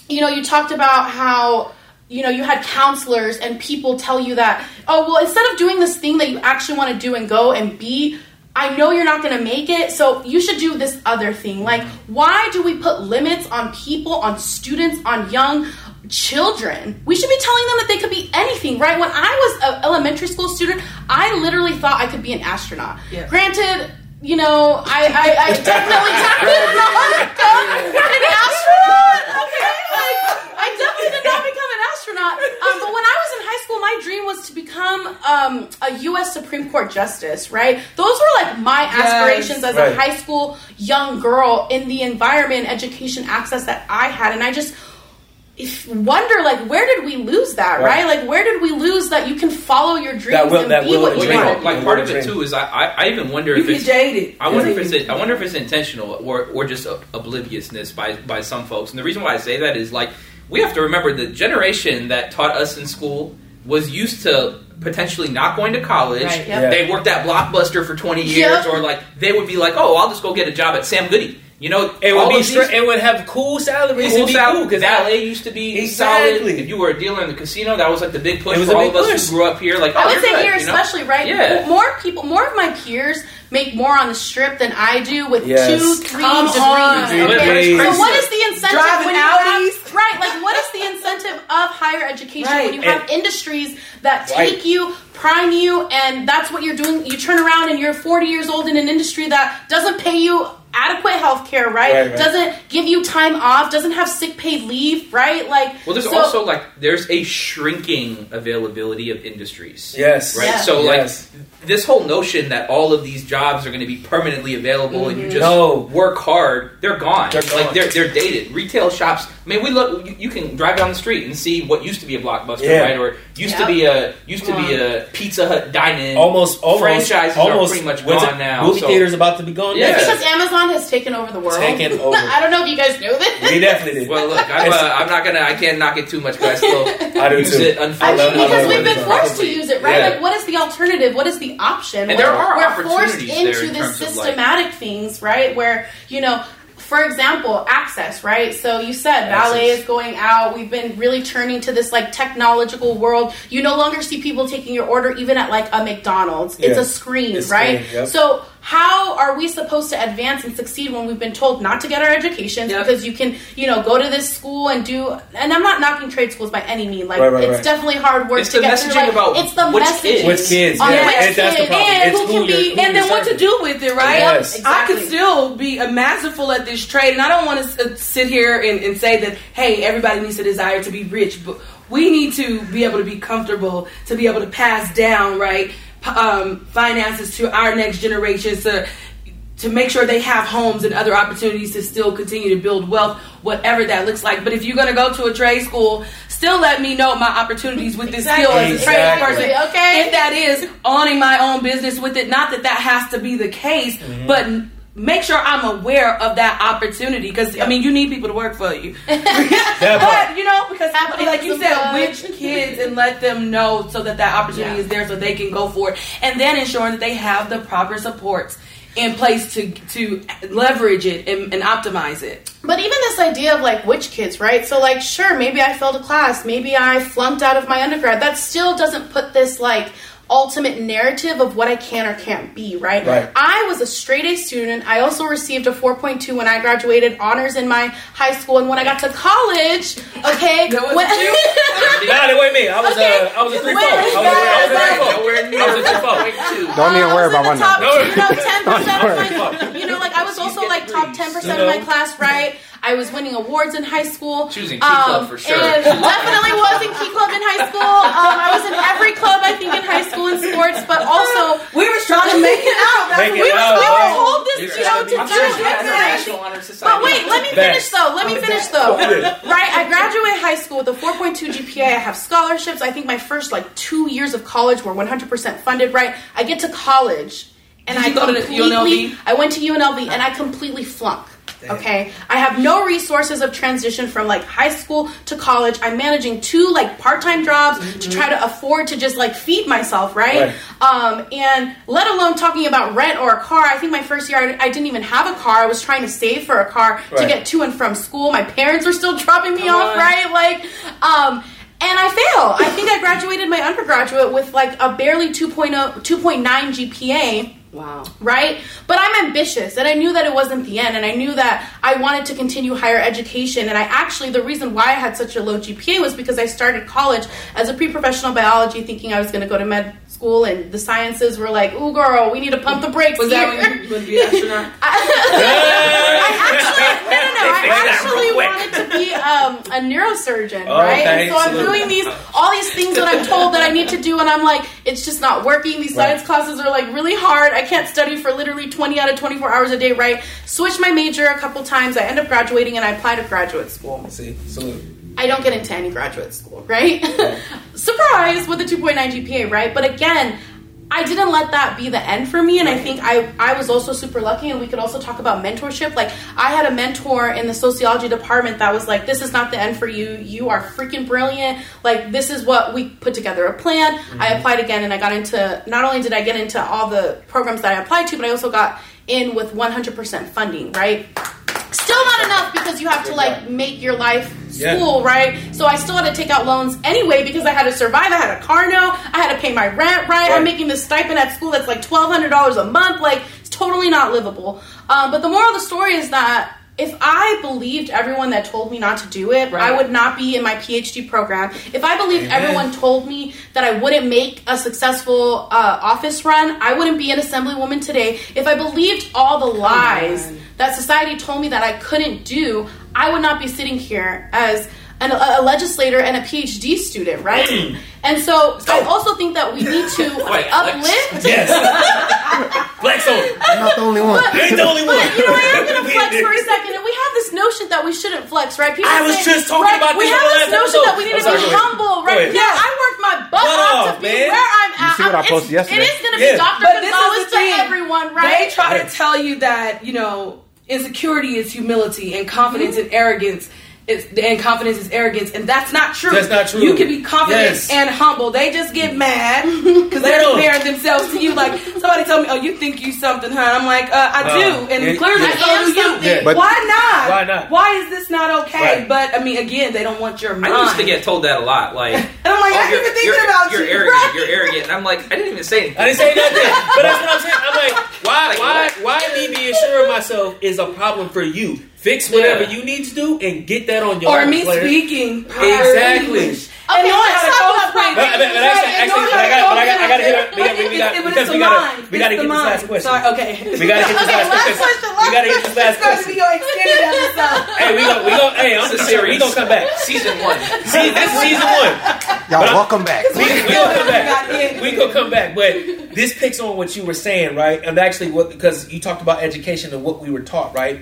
you know, you talked about how you know you had counselors and people tell you that oh well instead of doing this thing that you actually want to do and go and be I know you're not going to make it, so you should do this other thing. Like, why do we put limits on people, on students, on young children? We should be telling them that they could be anything, right? When I was an elementary school student, I literally thought I could be an astronaut. Yeah. Granted, you know, I, I, I definitely did not become an astronaut. Okay, like I definitely did not become an astronaut. Um, but when I was in high school, my dream was to become um, a U.S. Supreme Court justice. Right? Those were like my aspirations as Right. a high school young girl in the environment, education access that I had, and I just if- wonder like where did we lose that Right. right, like where did we lose that you can follow your dreams That will- and that be will what you dream. want like part of it too is I, I, I even wonder You if it's jaded. I wonder if it's I wonder if it's intentional or or just obliviousness by by some folks. And the reason why I say that is like we have to remember the generation that taught us in school was used to potentially not going to college. Right. Yep. Yeah. They worked at Blockbuster for 20 years, Yep. or like they would be like, "Oh, I'll just go get a job at Sam Goody." You know, It would be of these- It would have cool salaries. Cool and be sal- cool because valet used to be Exactly. solid. If you were a dealer in the casino, that was like the big push It was for a all big of us push. who grew up here. Like, I oh, would say here, you know? especially, right? Yeah. More people, more of my peers make more on the strip than I do with Yes. two, three Come degrees. on. Okay? So what is the incentive Driving when you Audis? have right? Like what is the incentive of higher education Right. when you have And- industries that Right. take you, prime you, and that's what you're doing? You turn around and you're 40 years old in an industry that doesn't pay you adequate health care, right? Right, right. Doesn't give you time off, doesn't have sick paid leave, right? Like Well, there's so- also like there's a shrinking availability of industries. Yes. Right. Yeah. So Yes. like this whole notion that all of these jobs are going to be permanently available and you mm-hmm. just No. work hard, they're gone. They're gone. Like they're they're dated. Retail shops. I mean, we look. You, you can drive down the street and see what used to be a blockbuster, Yeah. right? Or used to be a used to be a Pizza Hut dine-in. Almost, almost, Franchises are pretty much gone it- now, Movie so- theaters about to be gone. Yeah. because Amazon has taken over the world. Taken over. I don't know if you guys know this. We definitely did. Well, look, I'm, uh, I'm not gonna. I can't knock it too much, but I still I do use too. it. I Unfortunately, mean, because we've been forced to use it, right? Yeah. Like, what is the alternative? What is the option? And there are we're forced into in this terms like- systematic things, right? Where you know, for example, access, right? So you said valet Access. is going out. We've been really turning to this like technological world. You no longer see people taking your order even at like a McDonald's. It's a screen, It's right? screen, yep. So how are we supposed to advance and succeed when we've been told not to get our education Yep. because you can, you know, go to this school and do and I'm not knocking trade schools by any means Like Right, right, it's right. definitely hard work It's to the get through. messaging Like, about it's the which messaging kids. Which kids? on Yeah, which and that's the problem. And It's who who can be, who and then what to do with it, right? Yes. I Exactly. could still be a masterful at this trade, and I don't want to uh, sit here and, and say that, hey, everybody needs a desire to be rich, but we need to be able to be comfortable, to be able to pass down, right, p- um, finances to our next generations, to to make sure they have homes and other opportunities to still continue to build wealth, whatever that looks like. But if you're going to go to a trade school, still let me know my opportunities with this skill as a Exactly. trade person. Okay. If that is owning my own business with it, not that that has to be the case, Mm-hmm. but n- make sure I'm aware of that opportunity because I mean you need people to work for you. but you know because like you said, which kids and let them know so that that opportunity Yeah. is there so they can go for it, and then ensuring that they have the proper supports in place to to leverage it and, and optimize it. But even this idea of like which kids, right? So like, sure, maybe I failed a class, maybe I flunked out of my undergrad. That still doesn't put this like ultimate narrative of what I can or can't be, right? Right. I was a straight A student. I also received a 4.2 when I graduated honors in my high school, and when I got to college, okay, That was when- you? Nah, wait me. I was Okay. uh, I was a three I was a- I was a three four. I was a three four. point two. Don't even worry I was about in one the top, number. you know, ten percent of my, you know, like I was also like top ten percent You of my class, right? I was winning awards in high school. Um, Choosing Key Club for sure. And definitely was in Key Club in high school. Um, I was in every club I think in high school in sports, but also We were trying to make it out. That's Make what it we were out, we right? were told this, It's you know, just- to I'm do sure it. she has a National Honor Society. But wait, let me finish though. Let me finish though. Right, I graduate high school with a 4.2 GPA. I have scholarships. I think my first like two years of college were 100% funded. Right, I get to college and I go to completely. UNLV? I went to UNLV and I completely flunk. Okay, I have no resources of transition from like high school to college. I'm managing two like part-time jobs to try to afford to just like feed myself, right? Um, and let alone talking about rent or a car. I think my first year I, I didn't even have a car. I was trying to save for a car to get to and from school. My parents were still dropping me Come off, on. right? Like, um, and I fail. I think I graduated my undergraduate with like a barely oh, 2.0, 2.9 GPA Wow. right? But I'm ambitious, and I knew that it wasn't the end, and I knew that I wanted to continue higher education. And I actually, the reason why I had such a low GPA was because I started college as a pre-professional biology, thinking I was going to go to med school, and the sciences were like, "Ooh, girl, we need to pump the brakes." Was that when you would be an astronaut? I actually, no, no, no. I actually wanted to be um, a neurosurgeon, Oh, right? okay, And so I'm doing these, all these things that I'm told that I need to do, and I'm like, it's just not working. These Right. science classes are like really hard. I can't study for literally 20 out of 24 hours a day, right? Switched my major a couple times. I end up graduating, and I apply to graduate school. See, salute. I don't get into any graduate school, right? Surprise with a 2.9 GPA, right? But again, I didn't let that be the end for me, and I think I I was also super lucky. And we could also talk about mentorship. Like I had a mentor in the sociology department that was like, "This is not the end for you. You are freaking brilliant. Like this is what we put together a plan." I mm-hmm. applied again, and I got into. Not only did I get into all the programs that I applied to, but I also got in with 100% funding. Right. Still not enough because you have to like make your life Yeah. school, right? So I still had to take out loans anyway because I had to survive. I had a car note. I had to pay my rent, right? I'm making this stipend at school that's like twelve hundred dollars a month. Like it's totally not livable. Um, but the moral of the story is that. If I believed everyone that told me not to do it, Right. I would not be in my PhD program. If I believed Amen. everyone told me that I wouldn't make a successful uh, office run, I wouldn't be an assemblywoman today. If I believed all the lies that society told me that I couldn't do, I would not be sitting here as an, a, a legislator and a PhD student, right? Mm. and so I oh. also think that we need to Wait, uplift. Yes. Flex on. I'm not the only one. You ain't the only one. But you know, I am going to flex for a second, and we have this notion that we shouldn't flex, right? People I was say- just talking right, about We this have on the this notion episode. that we need I'm to sorry, be humble, right? ahead. Yeah, I worked my butt Butt off off, to be man. where I'm at. You see what I posted it's- yesterday? It is going to Yeah. be Dr. But Gonzalez to everyone, right? They try to tell you that you know insecurity is humility and confidence mm-hmm. and arrogance. Is, and confidence is arrogance, and that's not true. That's not true. You can be confident Yes. and humble. They just get mad because they're comparing themselves to you. Like somebody told me, "Oh, you think you something, huh?" I'm like, uh, "I No. do," and Yeah, clearly yeah. so I am do you. something. Yeah. But- Why not? Why not? Why is this not okay? Right. But I mean, again, they don't want your mind. I used to get told that a lot. Like, and I'm like, oh, I'm you're, even thinking about you're you. arrogant. Right? You're arrogant. And I'm like, I didn't even say anything. I didn't say nothing. But that's what I'm saying. I'm like, why, Like, why, why me being sure of myself is a problem for you. Fix whatever Yeah. you need to do and get that on your or me player. speaking Exactly. Okay, and knowing let's how to talk code about switch. But, but, but actually, Right, actually, and but I knowing got, but I got, I got to hit. how up- to We got, code we got, switch. because It's we the got mind. to, we got to It's get the this last mind. question. Sorry, okay. We got to get this Okay, last last question. question, We got to get this last It's going to question. be your extended episode. Hey, we go, we go. Hey, I'm It's a just serious. We series. gonna come back. Season one. See, this is season one. Y'all, But I- welcome back. We, we gonna come back. We gonna come back. But this picks on what you were saying, right? And actually, what because you talked about education and what we were taught, right?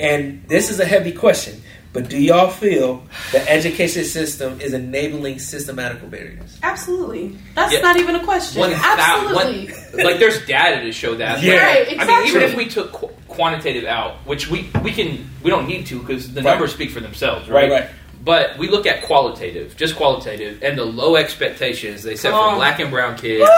And this is a heavy question. But do y'all feel the education system is enabling systematical barriers? Absolutely. That's Yeah. not even a question. One thou- Absolutely. one- like there's data to show that. Yeah. Like, Right, I mean, even if we took qu- quantitative out, which we we can we don't need to because the Right. numbers speak for themselves, Right, right? right. But we look at qualitative, just qualitative, and the low expectations they set for black and brown kids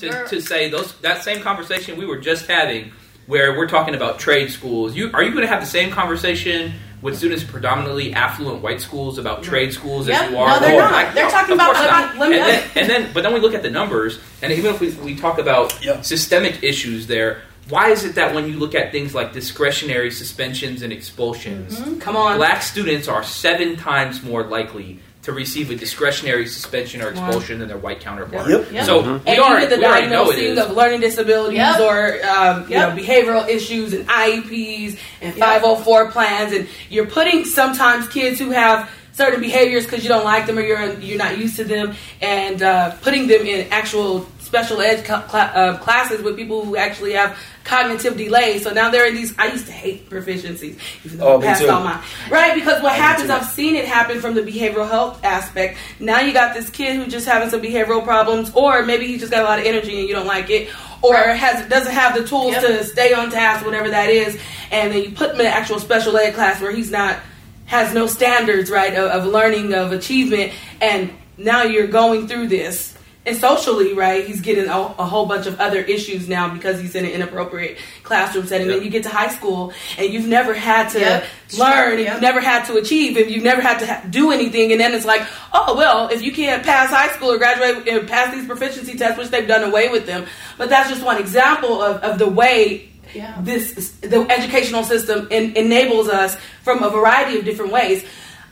to, to say those that same conversation we were just having, where we're talking about trade schools. You are you going to have the same conversation with students predominantly affluent white schools about trade schools Yep. as you are? No, they're with not. black- They're no, talking about- course let not. me- and, then, and then, but then we look at the numbers, and even if we, we talk about Yeah. systemic issues there, why is it that when you look at things like discretionary suspensions and expulsions, mm-hmm. Come on. black students are seven times more likely to receive a discretionary suspension or Wow. expulsion than their white counterpart? Yep. Yep. So Mhm. we, and are, even the we already know it diagnosing of learning disabilities Yep. or um, you know behavioral issues and IEPs and Yep. 504 plans, and you're putting sometimes kids who have certain behaviors because you don't like them or you're you're not used to them, and uh, putting them in actual special ed cl- cla- uh, classes with people who actually have cognitive delay. So now they're in these. I used to hate proficiencies, even though Oh, I passed all mine. Right, because what happens, too. I've seen it happen from the behavioral health aspect. Now you got this kid who just having some behavioral problems, or maybe he just got a lot of energy and you don't like it, or Right. has doesn't have the tools Yep. to stay on task, whatever that is, and then you put him in an actual special ed class where he's not has no standards, right, of, of learning, of achievement, and now you're going through this. And socially, right, he's getting a, a whole bunch of other issues now because he's in an inappropriate classroom setting. Then Yep. you get to high school and you've never had to Yep. learn, Yep. you've never had to achieve, and you've never had to ha- do anything. And then it's like, oh well, if you can't pass high school or graduate and pass these proficiency tests, which they've done away with them, but that's just one example of, of the way Yeah. this the educational system en- enables us from a variety of different ways.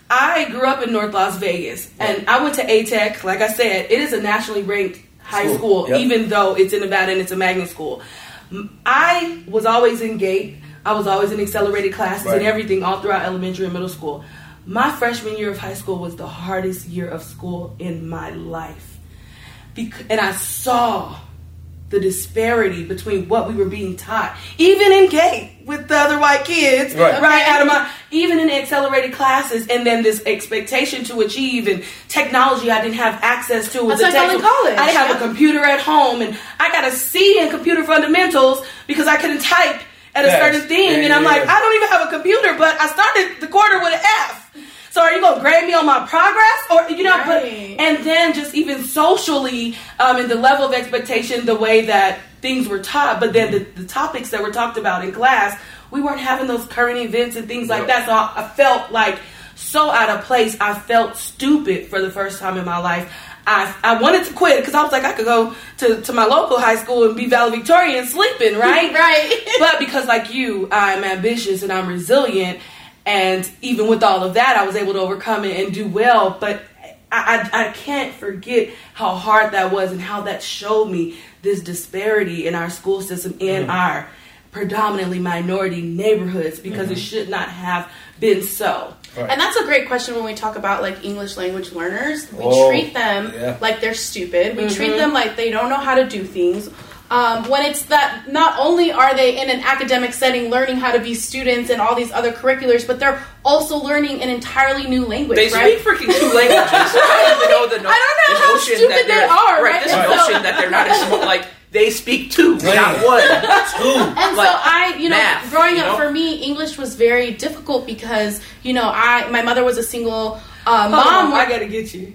I grew up in North Las Vegas, and I went to ATEC. Like I said, it is a nationally ranked high School. school, Yep. even though it's in Nevada and it's a magnet school. I was always in GATE. I was always in accelerated classes Right. and everything all throughout elementary and middle school. My freshman year of high school was the hardest year of school in my life. Bec- and I saw the disparity between what we were being taught, even in K with the other white kids, Right. right, out of my, even in accelerated classes, and then this expectation to achieve and technology I didn't have access to. with That's the like going to textbook. college, I didn't have yeah. a computer at home, and I got a C in computer fundamentals because I couldn't type at a Yes. certain thing, Yeah, and I'm yeah, like. I don't even have a computer, but I started the quarter with an F. So are you gonna grade me on my progress, or you know? But and then just even socially, um, and the level of expectation, the way that things were taught, but then the, the topics that were talked about in class, we weren't having those current events and things like Yep. that. So I, I felt like so out of place. I felt stupid for the first time in my life. I, I wanted to quit because I was like, I could go to, to my local high school and be valedictorian sleeping, right? Right. but because like you, I'm ambitious and I'm resilient, and even with all of that, I was able to overcome it and do well. But I, I, I can't forget how hard that was and how that showed me this disparity in our school system in our predominantly minority neighborhoods because it should not have been so. Right. And that's a great question when we talk about like English language learners. We Oh, treat them yeah. like they're stupid. We Mm-hmm. treat them like they don't know how to do things. Um, when it's that not only are they in an academic setting learning how to be students and all these other curriculars, but they're also learning an entirely new language, They right? speak freaking two languages. I don't even know the, no- I don't know the how notion stupid that they they're- Right, right? this Right. notion that they're not as smart. Like they speak two, Right. not one. Two. And like, so I, you know, math, growing you up know? for me, English was very difficult because you know I my mother was a single uh, mom. on, I gotta get you.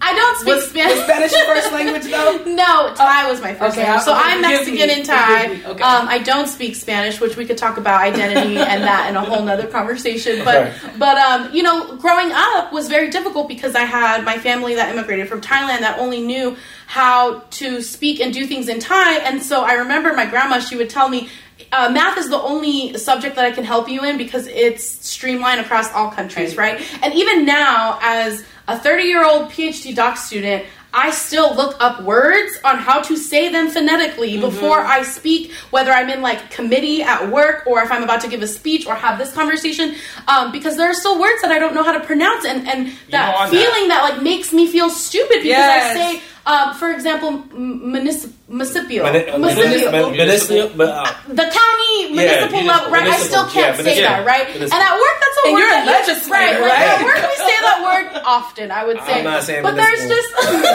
I don't speak Was, Spanish. was Spanish your first language though? No, Thai was my first Okay, language. So I'm Mexican me, and Thai. me, okay. Um, I don't speak Spanish, which we could talk about identity and that in a whole nother conversation. But Right. but um, you know, growing up was very difficult because I had my family that immigrated from Thailand that only knew how to speak and do things in Thai. And so I remember my grandma; she would tell me. Uh, math is the only subject that I can help you in because it's streamlined across all countries, right? And even now, as a 30 year old PhD doc student, I still look up words on how to say them phonetically Mm-hmm. before I speak, whether I'm in like committee at work or if I'm about to give a speech or have this conversation, um, because there are still words that I don't know how to pronounce, and and that feeling that. like makes me feel stupid because Yes. I say, um, for example, m- municip- municipio, Muni- uh, municipio. muni- Municipal, uh, the county municipal municipal- level, right? I still can't yeah, say municipal, that, right? municipal. And at work, that's a And word you're a that we- legislator, right? right? At work, we say that word often. I would say, I'm not saying but there's just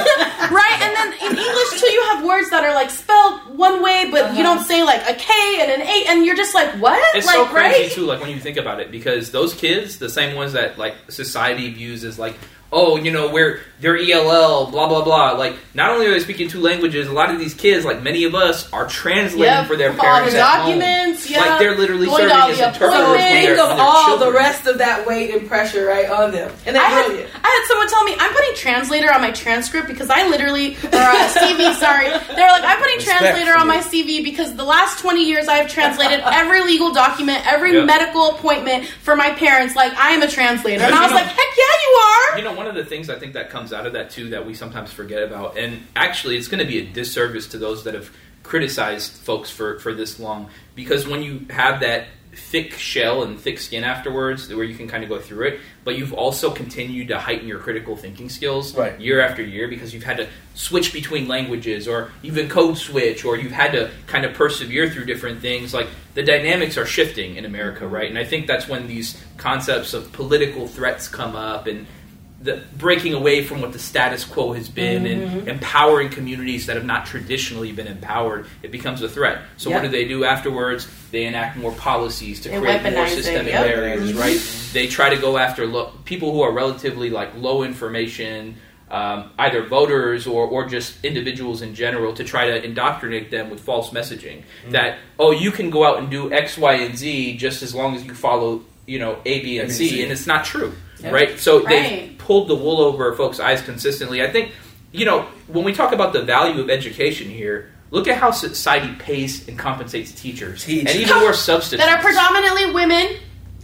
right. And then in English too, you have words that are like spelled one way, but you don't say like a K and an A, and you're just like, what? It's like, so crazy right? too, like when you think about it, because those kids, the same ones that like society views as like, oh, you know, we're they're ELL, blah blah blah. Like, not only are they speaking two languages, a lot of these kids, like many of us, are translating Yep, for their parents the at home. documents, yeah. Like they're literally Going serving as interpreters. So think of for their all the rest of that weight and pressure right on them, and they I had. I had someone tell me I'm putting translator on my transcript because I literally or uh, CV. Sorry, they were like I'm putting translator on my CV because the last 20 years I have translated every legal document, every Yep. medical appointment for my parents. Like I am a translator, and I was know- like, heck yeah, you are. You know, one of the things I think that comes out of that too that we sometimes forget about, and actually, it's going to be a disservice to those that have criticized folks for for this long, because when you have that thick shell and thick skin afterwards, where you can kind of go through it, but you've also continued to heighten your critical thinking skills Right. year after year because you've had to switch between languages, or even code switch, or you've had to kind of persevere through different things. Like the dynamics are shifting in America, mm-hmm. right? And I think that's when these concepts of political threats come up and the breaking away from what the status quo has been and mm-hmm. empowering communities that have not traditionally been empowered, it becomes a threat. So what do they do afterwards? They enact more policies to They create more systemic yep. barriers, mm-hmm. right? They try to go after lo- people who are relatively like low information, um, either voters or, or just individuals in general, to try to indoctrinate them with false messaging mm-hmm. that oh you can go out and do X, Y, and Z just as long as you follow you know A, B, and C, and it's not true, Yep. right? So they pulled the wool over folks' eyes consistently. I think you know when we talk about the value of education here. Look at how society pays and compensates teachers, Teachers. and even more substitutes That are predominantly women.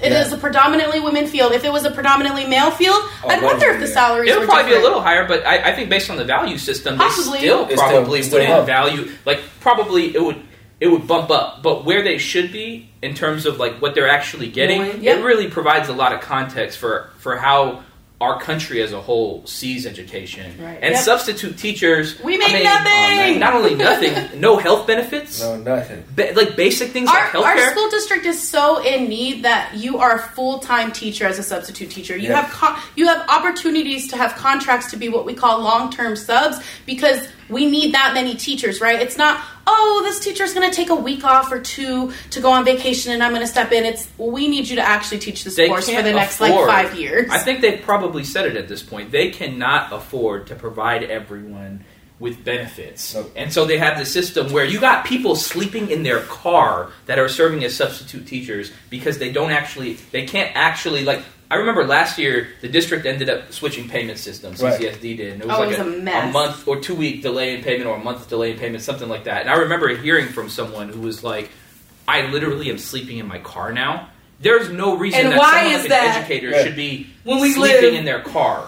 It is Yeah. a predominantly women field. If it was a predominantly male field, Oh, I'd wonder if the salaries It'll were probably be a little higher, but I, I think based on the value system, Possibly. they still It's probably still wouldn't up. value like probably it would it would bump up. But where they should be in terms of like what they're actually getting, Knowing. Yep. it really provides a lot of context for for how our country as a whole sees education. Right. And Yep. substitute teachers, We make I mean, nothing. Not only nothing, no health benefits, No, nothing. ba- like basic things Our, like our school district is so in need that you are a full time teacher as a substitute teacher. You Yeah. have co- you have opportunities to have contracts to be what we call long term subs because we need that many teachers, right? It's not oh this teacher's going to take a week off or two to go on vacation and I'm going to step in. It's we need you to actually teach this They course for the next afford- like five years. I think they've probably said it at this point. They cannot afford to provide everyone with benefits. Nope. And so they have the system where you got people sleeping in their car that are serving as substitute teachers because they don't actually they can't actually like I remember last year the district ended up switching payment systems. Right. CCSD did. And it was Oh, like it was a mess. month or two week delay in payment or a month delay in payment, something like that. And I remember hearing from someone who was like, I literally am sleeping in my car now. There's no reason And that why someone is like that? an educator Right. should be When we sleeping live- in their car.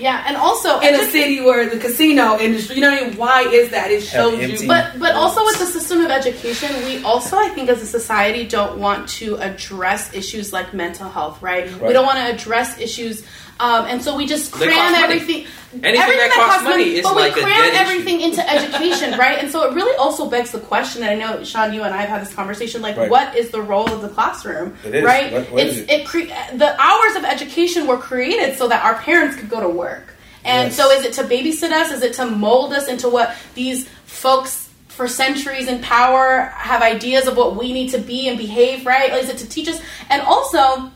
Yeah, and also in a edu- city where the casino industry, you know what I mean? Why is that? It shows you. But but also with the system of education, we also I think as a society don't want to address issues like mental health, right? We don't want to address issues, um, and so we just They cram everything. Anything everything that costs money is but like a we cram dead issue. everything into education, right? And so it really also begs the question. And I know Sean, you and I have had this conversation. Like, Right. what is the role of the classroom? It is. right? What- what it's is it? it cre- the hours of education were created so that our parents could go to work. And Yes. so is it to babysit us? Is it to mold us into what these folks for centuries in power have ideas of what we need to be and behave, right? Is it to teach us? And also,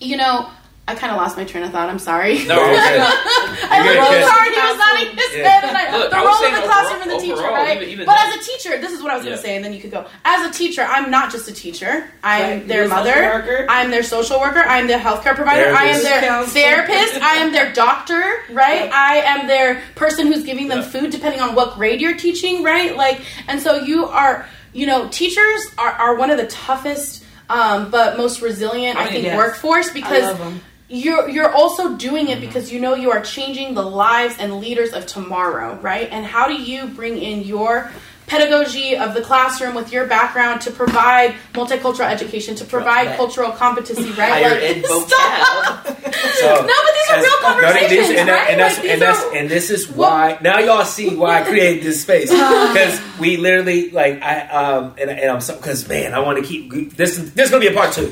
you know, I kind of lost my train of thought. I'm sorry. No, okay. I You're was sorry he was not in his Yeah. head. And I, Look, the I role of the classroom and the overall- teacher, overall, right? even- even but that- as a teacher, this is what I was going to say, and then you could go. As a teacher, I'm not just a teacher. I'm Right. their You're mother. I'm their social worker. I'm their healthcare provider. I am their Counselor. therapist. I am their doctor, right? Yep. I am their person who's giving them Yeah. food depending on what grade you're teaching, right? Like, and so you are, you know, teachers are, are one of the toughest, um, but most resilient, I I, think, yes. workforce I because love 'em. You're you're also doing it because you know you are changing the lives and leaders of tomorrow, right? And how do you bring in your pedagogy of the classroom with your background to provide multicultural education, to provide that. cultural competency, right? Higher Like, stop. So, No, but these are real no, conversations, these- and, right? and that's Like, and that's are- and this is why now y'all see why I created this space because we literally like I um and, and I'm so because man I want to keep this this is gonna be a part two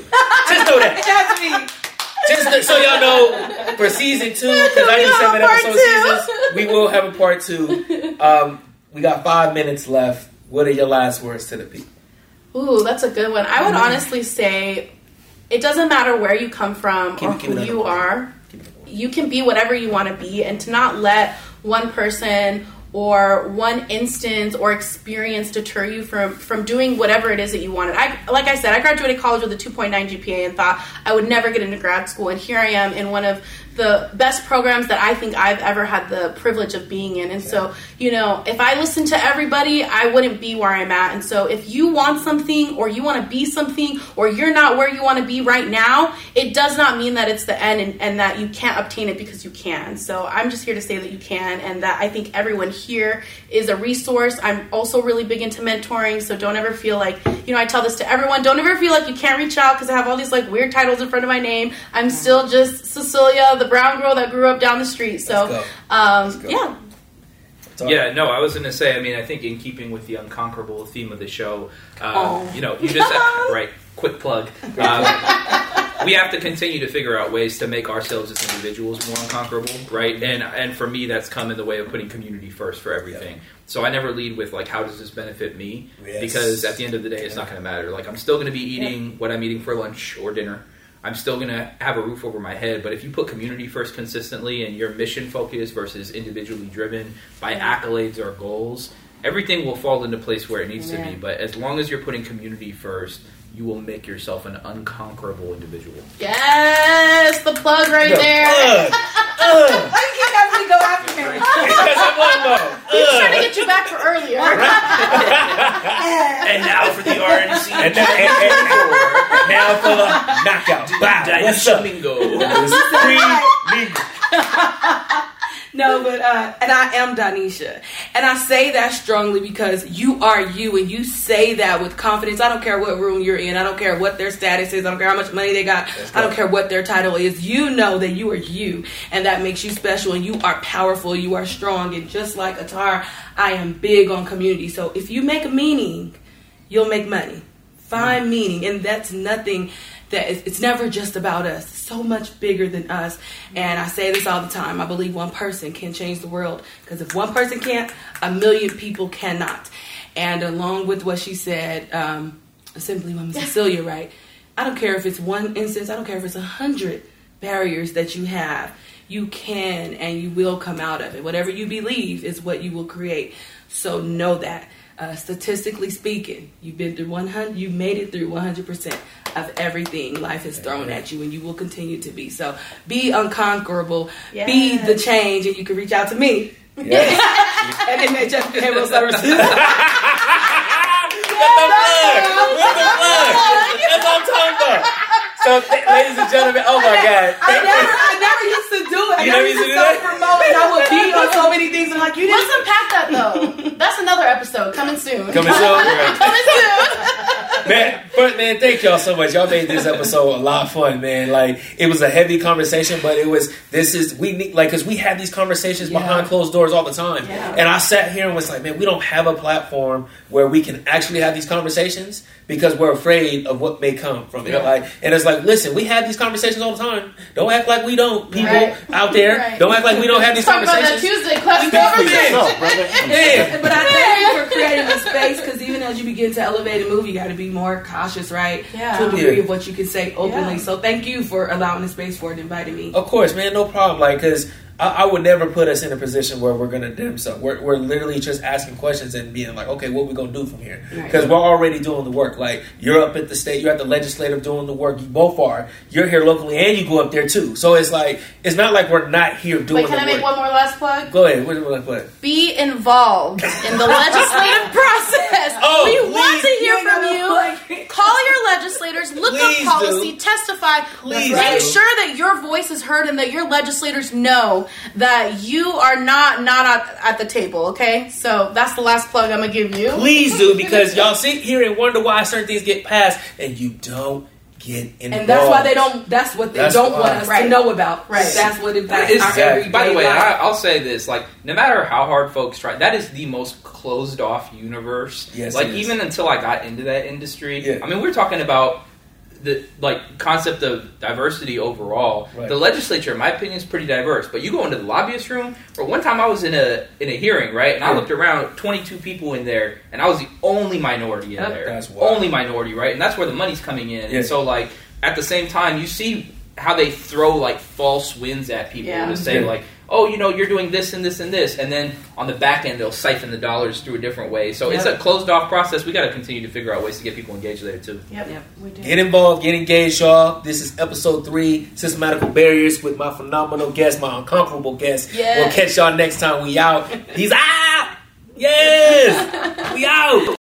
just know that Has to just so y'all know for season two because I do seven episode two. seasons we will have a part two um we got five minutes left what are your last words to the people Ooh, that's a good one. I would honestly say it doesn't matter where you come from Keep or keep who you control. are. You can be whatever you want to be, and to not let one person or one instance or experience deter you from from doing whatever it is that you wanted. I like I said, I graduated college with a 2.9 GPA and thought I would never get into grad school, and here I am in one of the best programs that I think I've ever had the privilege of being in. And so, you know, if I listened to everybody, I wouldn't be where I'm at. And so, if you want something or you want to be something or you're not where you want to be right now, it does not mean that it's the end and, and that you can't obtain it because you can. So, I'm just here to say that you can and that I think everyone here is a resource. I'm also really big into mentoring. So, don't ever feel like, you know, I tell this to everyone don't ever feel like you can't reach out because I have all these like weird titles in front of my name. I'm still just Cecelia, the brown girl that grew up down the street. So, Let's um, go. yeah. Talk. Yeah, no, I was going to say. I mean, I think in keeping with the unconquerable theme of the show, uh, Oh. you know, you just right. Quick plug. Um, we have to continue to figure out ways to make ourselves as individuals more unconquerable, right? And and for me, that's come in the way of putting community first for everything. So I never lead with like, how does this benefit me? Yes. Because at the end of the day, it's not going to matter. Like, I'm still going to be eating what I'm eating for lunch or dinner. I'm still going to have a roof over my head. But if you put community first consistently and you're mission focused versus individually driven by accolades or goals, everything will fall into place where it needs to be. But as long as you're putting community first, you will make yourself an unconquerable individual. Yes, the plug right No. there. Ugh. Ugh. Why do you keep having me go after him? because I'm one more. He was trying to get you back for earlier. And now for the RNC. And now, and, and, and now for the knockout. Bow. What's up? Mingo. It was free legal. No, but uh, and I am Dinisha, and I say that strongly because you are you, and you say that with confidence. I don't care what room you're in. I don't care what their status is. I don't care how much money they got. I don't care what their title is. You know that you are you, and that makes you special, and you are powerful. You are strong, and just like Athar, I am big on community. So if you make a meaning, you'll make money. Find meaning, and that's nothing that it's, it's never just about us. It's so much bigger than us. And I say this all the time. I believe one person can change the world because if one person can't, a million people cannot. And along with what she said, um, Assemblywoman Cecelia, right? I don't care if it's one instance. I don't care if it's a hundred barriers that you have. You can and you will come out of it. Whatever you believe is what you will create. So know that. Uh, statistically speaking, you've been through 100, you've made it through 100% of everything life has thrown at you, and you will continue to be. So be unconquerable, be the change, and you can reach out to me Yes. at NHF Payroll Services. With the plug. With the plug. That's what I'm talking about. So, th- ladies and gentlemen, oh my God. I never, you. I never used to do it. I You never never used to do that? self-promote, and I would be on so many things. I'm like, you Let's didn't. unpack that though. That's another episode coming soon. Coming soon. Right. Coming soon. Man, but man, thank y'all so much. Y'all made this episode a lot of fun, man. Like it was a heavy conversation, but it was this is we need like because we have these conversations Yeah. behind closed doors all the time. Yeah. And I sat here and was like, man, we don't have a platform where we can actually have these conversations because we're afraid of what may come from it. Yeah. Like, and it's like, listen, we have these conversations all the time. Don't act like we don't. People Right. out there, Right. don't act like we don't have these Talk about that conversations. Tuesday class We got conversation. yourself, brother. Yeah. But I thank you for creating a space because even as you begin to elevate and move, you got to be more cautious, right? Yeah. To a degree Yeah. of what you can say openly. Yeah. So thank you for allowing the space for it, and inviting me. Of course, man, no problem. Like, because I, I would never put us in a position where we're gonna dim something. We're, we're literally just asking questions and being like, okay, what we gonna do from here? Right. Because we're already doing the work. Like, you're up at the state, you're at the legislative doing the work. You both are. You're here locally, and you go up there too. So it's like, it's not like we're not here doing Wait, can I make work. one more last plug? Go ahead. What, what, what? Be involved in the legislative process. Oh, we want to hear from you. Call your legislators, look Please up policy, do. testify. Please Make sure that your voice is heard and that your legislators know that you are not not at, at the table. Okay, so that's the last plug I'm gonna give you. Please do, because y'all sit here and wonder why certain things get passed, and you don't get involved. And that's why they don't. That's what they That's don't why. want us to know about. Right. That's what impacts That is our exactly- everyday By the way, life. I, I'll say this: like, no matter how hard folks try, that is the most closed off universe. Yes, like it is. even until I got into that industry, Yeah. I mean, we're talking about the like concept of diversity overall. Right. The legislature, in my opinion, is pretty diverse. But you go into the lobbyist room, or one time I was in a in a hearing, right, and I looked around, twenty two people in there, and I was the only minority in there, That's wild. only minority, right, and that's where the money's coming in. Yeah. And so, like at the same time, you see how they throw like false wins at people Yeah. to say Yeah. like oh, you know, you're doing this and this and this, and then on the back end they'll siphon the dollars through a different way. So it's a closed off process. We got to continue to figure out ways to get people engaged there too. Yep, Yep. we do. Get involved, get engaged, y'all. This is episode three, Systematical Barriers, with my phenomenal guest, my unconquerable guest. Yes. We'll catch y'all next time. We out. He's out. Yes. we out.